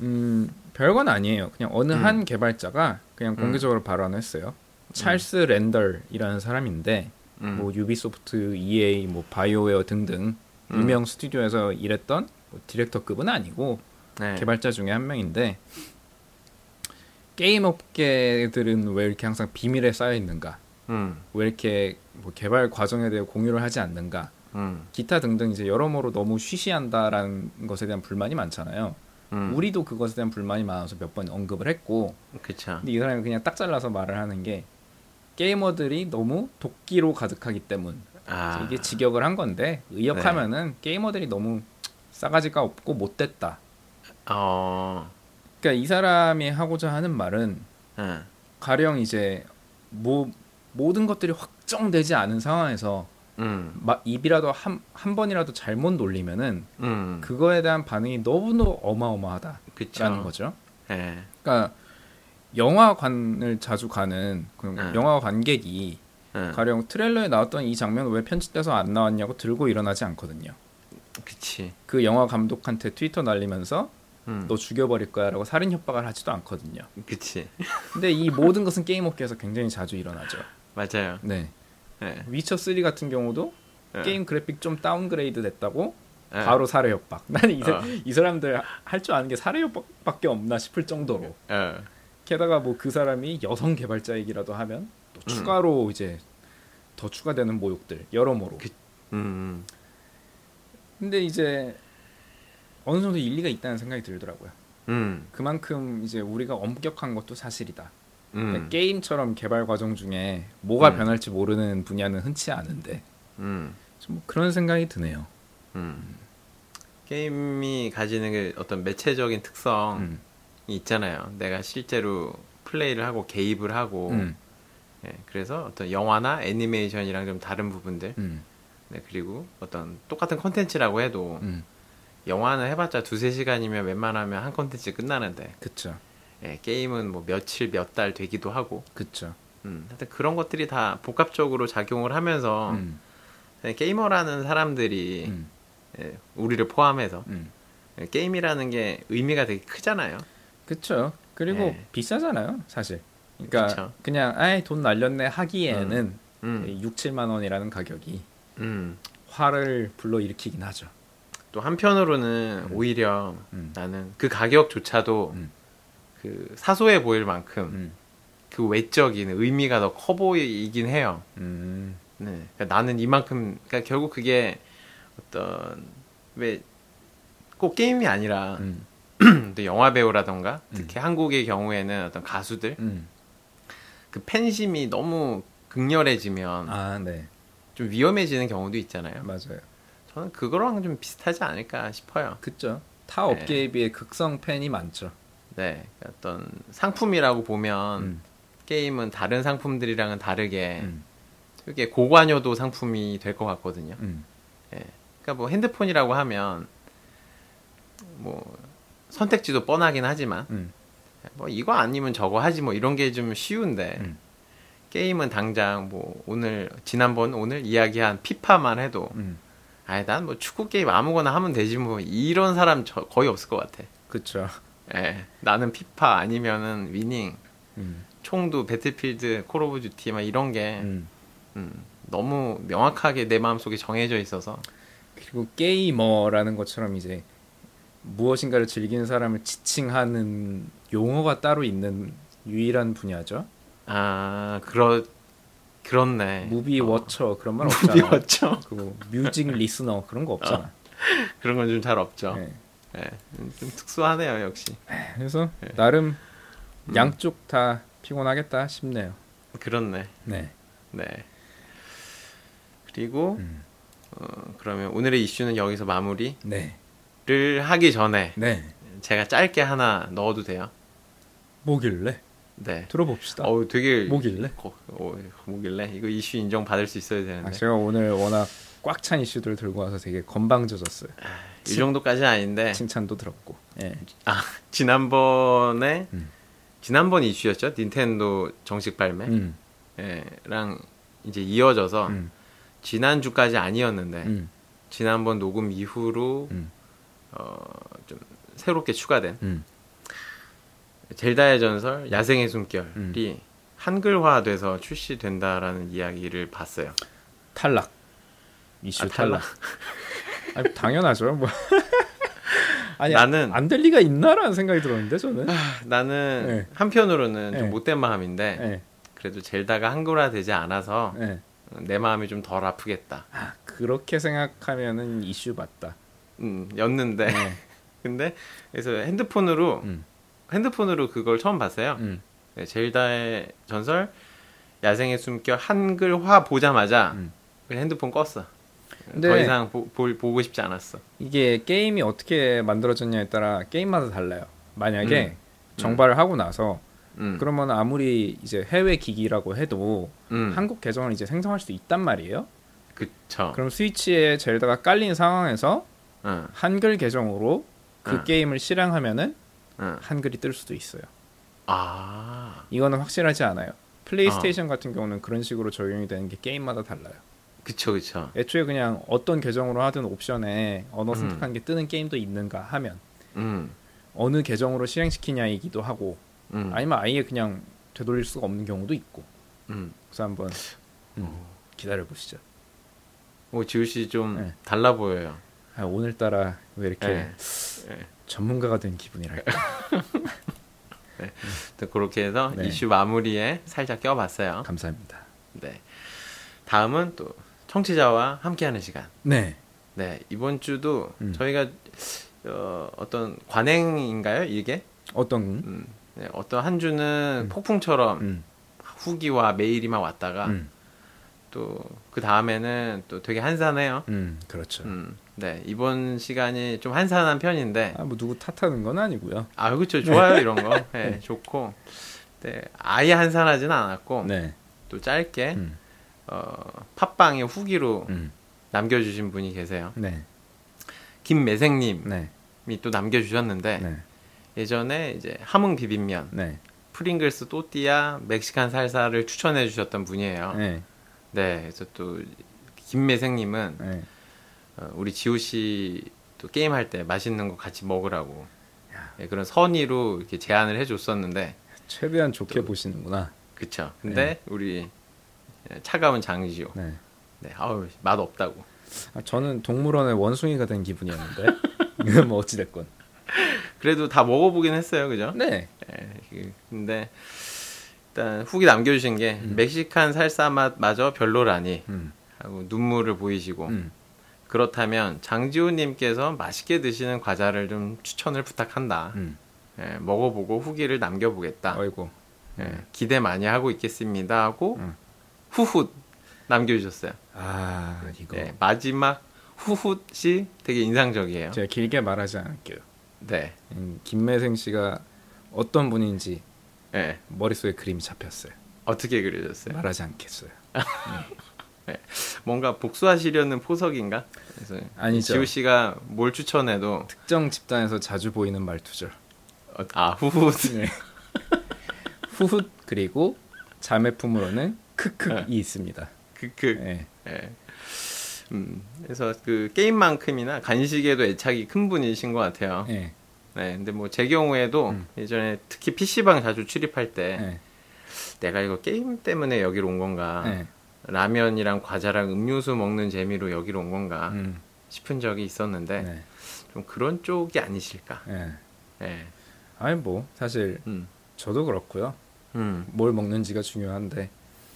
음, 별건 아니에요. 그냥 어느 음. 한 개발자가 그냥 음. 공개적으로 발언했어요. 찰스 랜덜이라는 사람인데 음. 뭐 유비소프트, EA, 뭐 바이오웨어 등등 음. 유명 스튜디오에서 일했던 뭐 디렉터급은 아니고 네. 개발자 중에 한 명인데 게임 업계들은 왜 이렇게 항상 비밀에 쌓여 있는가? 음. 왜 이렇게 뭐 개발 과정에 대해 공유를 하지 않는가? 음. 기타 등등 이제 여러모로 너무 쉬쉬한다라는 것에 대한 불만이 많잖아요. 음. 우리도 그것에 대한 불만이 많아서 몇 번 언급을 했고, 그쵸. 근데 이 사람이 그냥 딱 잘라서 말을 하는 게 게이머들이 너무 도끼로 가득하기 때문. 아. 이게 직역을 한 건데 의역하면은 게이머들이 너무 싸가지가 없고 못됐다. 어. 그러니까 이 사람이 하고자 하는 말은 응. 가령 이제 뭐 모든 것들이 확정되지 않은 상황에서 음. 막 입이라도 한, 한 번이라도 잘못 놀리면은 음. 그거에 대한 반응이 너무너무 어마어마하다라는 그쵸. 거죠. 예. 그러니까 영화관을 자주 가는 그 네. 영화 관객이 응. 가령 트레일러에 나왔던 이 장면 왜 편집돼서 안 나왔냐고 들고 일어나지 않거든요. 그치. 그 영화 감독한테 트위터 날리면서 음. 너 죽여버릴 거야라고 살인 협박을 하지도 않거든요. 그치. 근데 이 모든 것은 게임 업계에서 굉장히 자주 일어나죠. 맞아요. 네. 예. 위쳐 3 같은 경우도 예. 게임 그래픽 좀 downgrade 됐다고 예. 바로 살해 협박. 나는 이, 사- 어. 이 사람들 할 줄 아는 게 살해 협박밖에 없나 싶을 정도로. 예. 게다가 뭐 그 사람이 여성 개발자이기라도 하면 또 음. 추가로 이제 더 추가되는 모욕들 여러모로. 그- 음. 근데 이제 어느 정도 일리가 있다는 생각이 들더라고요. 음. 그만큼 이제 우리가 엄격한 것도 사실이다. 음. 게임처럼 개발 과정 중에 뭐가 음. 변할지 모르는 분야는 흔치 않은데 음. 좀뭐 그런 생각이 드네요. 음. 게임이 가지는 그 어떤 매체적인 특성이 음. 있잖아요. 내가 실제로 플레이를 하고 개입을 하고, 음. 예, 그래서 어떤 영화나 애니메이션이랑 좀 다른 부분들, 음. 네, 그리고 어떤 똑같은 컨텐츠라고 해도 음. 영화는 해봤자 두세 시간이면 웬만하면 한 컨텐츠 끝나는데 그쵸. 예, 게임은 뭐 며칠 몇 달 되기도 하고 그쵸. 음, 하여튼 그런 것들이 다 복합적으로 작용을 하면서 음, 예, 게이머라는 사람들이 음, 예, 우리를 포함해서 음. 예, 게임이라는 게 의미가 되게 크잖아요. 그쵸. 그리고 예. 비싸잖아요, 사실. 그러니까 그쵸. 그냥 아이 돈 날렸네 하기에는 음, 6, 7만 원이라는 가격이 음. 화를 불러 일으키긴 하죠. 또 한편으로는 오히려 음. 나는 그 가격조차도 음. 그 사소해 보일 만큼 음. 그 외적인 의미가 더 커 보이긴 해요. 음. 네. 그러니까 나는 이만큼, 그러니까 결국 그게 어떤, 왜, 꼭 게임이 아니라, 음. 또 영화 배우라던가, 특히 한국의 경우에는 어떤 가수들, 음. 그 팬심이 너무 극렬해지면 아, 네. 좀 위험해지는 경우도 있잖아요. 맞아요. 저는 그거랑 좀 비슷하지 않을까 싶어요. 그쵸. 타 네. 업계에 비해 극성 팬이 많죠. 네. 어떤 상품이라고 보면, 음. 게임은 다른 상품들이랑은 다르게 음. 되게 고관여도 상품이 될 것 같거든요. 음. 그러니까 뭐 핸드폰이라고 하면 뭐 선택지도 뻔하긴 하지만 음. 뭐 이거 아니면 저거 하지 뭐 이런 게 좀 쉬운데 음. 게임은 당장 뭐 오늘 지난번 오늘 이야기한 피파만 해도 음. 아이 난뭐 축구 게임 아무거나 하면 되지 뭐 이런 사람 저- 거의 없을 것 같아. 그쵸. 예, 나는 피파 아니면은 위닝, 음. 총도 배틀필드, 콜 오브 듀티 막 이런 게 음. 음, 너무 명확하게 내 마음속에 정해져 있어서 그리고 게이머라는 것처럼 이제 무엇인가를 즐기는 사람을 지칭하는 용어가 따로 있는 유일한 분야죠. 아 그렇 그렇네. movie 어. watcher 그런 말 movie 없잖아. watcher 그리고 music listener 그런 거 없잖아. 그런 건 좀 잘 없죠. 네. 예, 음, 좀 특수하네요 역시. 그래서 네. 나름 음. 양쪽 다 피곤하겠다 싶네요. 그렇네. 네. 네. 그리고 음. 어, 그러면 오늘의 이슈는 여기서 마무리를 네. 하기 전에 네. 제가 짧게 하나 넣어도 돼요? 뭐길래? 네. 들어봅시다. 어우 되게 뭐길래? 거, 어, 뭐길래 이거 이슈 인정 받을 수 있어야 되는데 아, 제가 오늘 워낙 꽉 찬 이슈들 들고 와서 되게 건방져졌어요. 이 정도까지는 아닌데 칭찬도 들었고. 예. 아 지난번에 음. 지난번 이슈였죠 닌텐도 정식 발매 음. 예, 랑 이제 이어져서 음. 지난 주까지 아니었는데 음. 지난번 녹음 이후로 음. 어, 좀 새롭게 추가된 음. 젤다의 전설 야생의 숨결이 음. 한글화돼서 출시된다라는 이야기를 봤어요. 탈락. 이슈 아, 탈락. 아니, 당연하죠. 뭐. 아니 나는- 안 될 리가 있나라는 생각이 들었는데 저는. 나는 네. 한편으로는 좀 네. 못된 마음인데 예. 그래도 젤다가 한글화 되지 않아서 예. 내 마음이 좀 덜 아프겠다. 아, 그렇게 생각하면은 이슈 맞다. 음, 였는데 네. 근데 그래서 핸드폰으로 음. 핸드폰으로 그걸 처음 봤어요. 음. 네, 젤다의 전설 야생의 숨결 한글화 보자마자 음. 그냥 핸드폰 껐어. 근데- 더 이상 보, 볼- 보고 싶지 않았어. 이게 게임이 어떻게 만들어졌냐에 따라 게임마다 달라요. 만약에 음. 정발을 하고 나서 음, 그러면 아무리 이제 해외 기기라고 해도 음, 한국 계정을 이제 생성할 수 있단 말이에요. 그쵸. 그럼 스위치에 젤다가 깔린 상황에서 응, 한글 계정으로 그 응. 게임을 실행하면은 응. 한글이 뜰 수도 있어요. 아, 이거는 확실하지 않아요. 플레이스테이션 같은 경우는 그런 식으로 적용이 되는 게 게임마다 달라요. 그쵸, 그쵸. 애초에 그냥 어떤 계정으로 하든 옵션에 언어 음. 선택하는 게 뜨는 게임도 있는가 하면 음, 어느 계정으로 실행시키냐이기도 하고 음, 아니면 아예 그냥 되돌릴 수가 없는 경우도 있고 음. 그래서 한번 음, 기다려 보시죠. 오, 지우 씨좀 네. 달라 보여요. 아, 오늘따라 왜 이렇게 네. 네. 전문가가 된 기분이랄까. 또 그렇게 해서 네. 이슈 마무리에 살짝 껴봤어요. 감사합니다. 네. 다음은 또 청취자와 함께하는 시간. 네. 네, 이번 주도 음. 저희가 어, 어떤 관행인가요, 이게? 어떤 음, 네, 어떤 한 주는 음. 폭풍처럼 음, 후기와 메일이 막 왔다가 음, 또그 다음에는 또 되게 한산해요. 음, 그렇죠. 음, 네, 이번 시간이 좀 한산한 편인데, 아, 뭐 누구 탓하는 건 아니고요. 아, 그렇죠. 좋아요, 이런 거. 네, 네. 좋고. 네, 아예 한산하진 않았고, 네. 또 짧게, 음, 어, 팟빵에 후기로 음, 남겨주신 분이 계세요. 네. 김매생님이 네. 또 남겨주셨는데 네. 예전에 이제 함흥 비빔면, 네. 프링글스 또띠아, 멕시칸 살사를 추천해 주셨던 분이에요. 네. 네. 그래서 또 김매생님은 네. 어, 우리 지호 씨 또 게임 할 때 맛있는 거 같이 먹으라고 야. 예, 그런 선의로 이렇게 제안을 해줬었는데 최대한 좋게 보시는구나. 그쵸. 근데 우리 차가운 장지호, 네. 네, 아우 맛 없다고. 아, 저는 동물원의 원숭이가 된 기분이었는데 이건 뭐 어찌 됐건. 그래도 다 먹어보긴 했어요, 그죠? 네. 예, 그- 근데 일단 후기 남겨주신 게 멕시칸 살사 맛마저 별로라니 음. 하고 눈물을 보이시고 음. 그렇다면 장지호님께서 맛있게 드시는 과자를 좀 추천을 부탁한다. 음. 예, 먹어보고 후기를 남겨보겠다. 아이고. 예, 기대 많이 하고 있겠습니다 하고 음. 후훗 남겨주셨어요. 아 이거 네, 마지막 후훗이 되게 인상적이에요. 제가 길게 말하지 않을게요. 네, 음, 김매생 씨가 어떤 분인지 예, 머릿속에 그림이 잡혔어요. 어떻게 그려졌어요? 말하지 않겠어요. 뭔가 복수하시려는 포석인가? 아니죠. 지우 씨가 뭘 추천해도 특정 집단에서 자주 보이는 말투죠. 어, 아 후훗 네. 후훗 그리고 자매품으로는 크크이 있습니다. 크크. 네. 예. 음, 그래서 그 게임만큼이나 간식에도 애착이 큰 분이신 것 같아요. 네. 네, 근데 뭐 제 경우에도 음. 예전에 특히 PC방 자주 출입할 때 네. 내가 이거 게임 때문에 여기로 온 건가 네. 라면이랑 과자랑 음료수 먹는 재미로 여기로 온 건가 음. 싶은 적이 있었는데 네. 좀 그런 쪽이 아니실까. 네. 예. 아니 뭐 사실 음. 저도 그렇고요. 음. 뭘 먹는지가 중요한데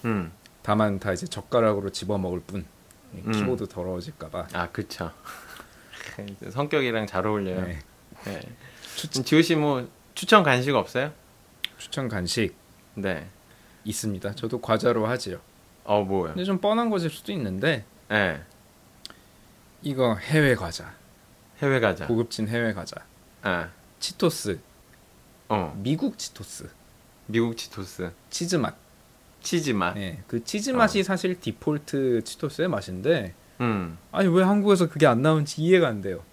음. 다만 다 이제 젓가락으로 집어 먹을 뿐. 이 음. 키보드 더러워질까봐. 아, 그쵸. 성격이랑 잘 어울려요. 네. 네. 추, 지우 씨뭐 추천 간식 없어요? 추천 간식 네. 있습니다. 저도 과자로 하지요. 어, 뭐요? 근데 좀 뻔한 것일 수도 있는데 네. 이거 해외 과자, 해외 과자. 고급진 해외 과자. 아. 치토스, 어. 미국 치토스, 미국 치토스. 치즈 맛. 치즈 맛. 네, 그 치즈 맛이 사실 디폴트 치토스의 맛인데 음. 아니 왜 한국에서 그게 안 나오는지 이해가 안 돼요.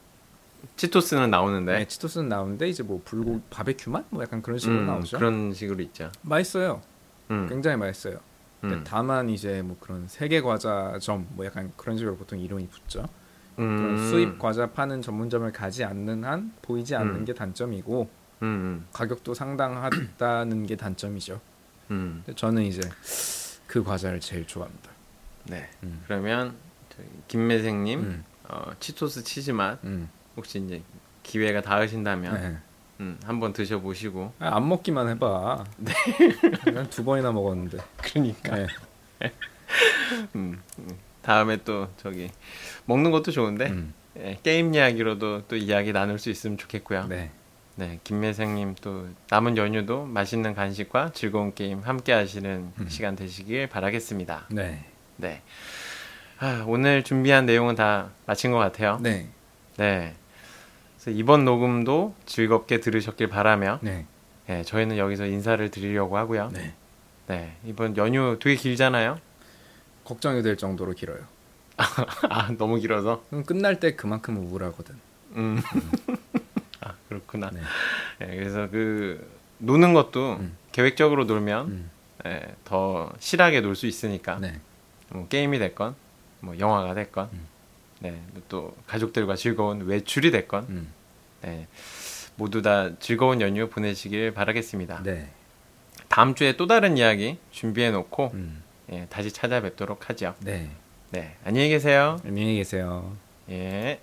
치토스는 나오는데. 네, 치토스는 나오는데 이제 뭐 불고기 바베큐 맛? 뭐 약간 그런 식으로 음, 나오죠. 그런 식으로 있죠. 맛있어요. 음. 굉장히 맛있어요. 음. 다만 이제 뭐 그런 세계 과자점 뭐 약간 그런 식으로 보통 이름이 붙죠. 음. 수입 과자 파는 전문점을 가지 않는 한 보이지 않는 음. 게 단점이고 음. 가격도 상당하다는 게 단점이죠. 음. 저는 이제 그 과자를 제일 좋아합니다. 네. 음. 그러면 김매생님 음, 어, 치토스 치즈 맛 음, 혹시 이제 기회가 닿으신다면 네. 음, 한번 드셔보시고. 아, 안 먹기만 해봐. 네. 두 번이나 먹었는데. 그러니까. 네. 음, 음. 다음에 또 저기 먹는 것도 좋은데 음, 예, 게임 이야기로도 또 이야기 나눌 수 있으면 좋겠고요. 네, 네. 김매생님 또 남은 연휴도 맛있는 간식과 즐거운 게임 함께 하시는 음. 시간 되시길 바라겠습니다. 네. 네. 아, 오늘 준비한 내용은 다 마친 것 같아요. 네. 네. 그래서 이번 녹음도 즐겁게 들으셨길 바라며 네. 예, 저희는 여기서 인사를 드리려고 하고요. 네. 네, 이번 연휴 되게 길잖아요. 걱정이 될 정도로 길어요. 아, 너무 길어서. 그럼 끝날 때 그만큼 우울하거든. 음. 아, 그렇구나. 네. 예, 그래서 그 노는 것도 음. 계획적으로 놀면 음. 예, 더 실하게 놀 수 있으니까 네. 뭐 게임이 됐건 뭐 영화가 됐건 음. 네, 또 가족들과 즐거운 외출이 됐건 음. 네, 모두 다 즐거운 연휴 보내시길 바라겠습니다. 네. 다음 주에 또 다른 이야기 준비해 놓고 음. 예, 다시 찾아뵙도록 하죠. 네. 네, 안녕히 계세요. 안녕히 계세요. 예.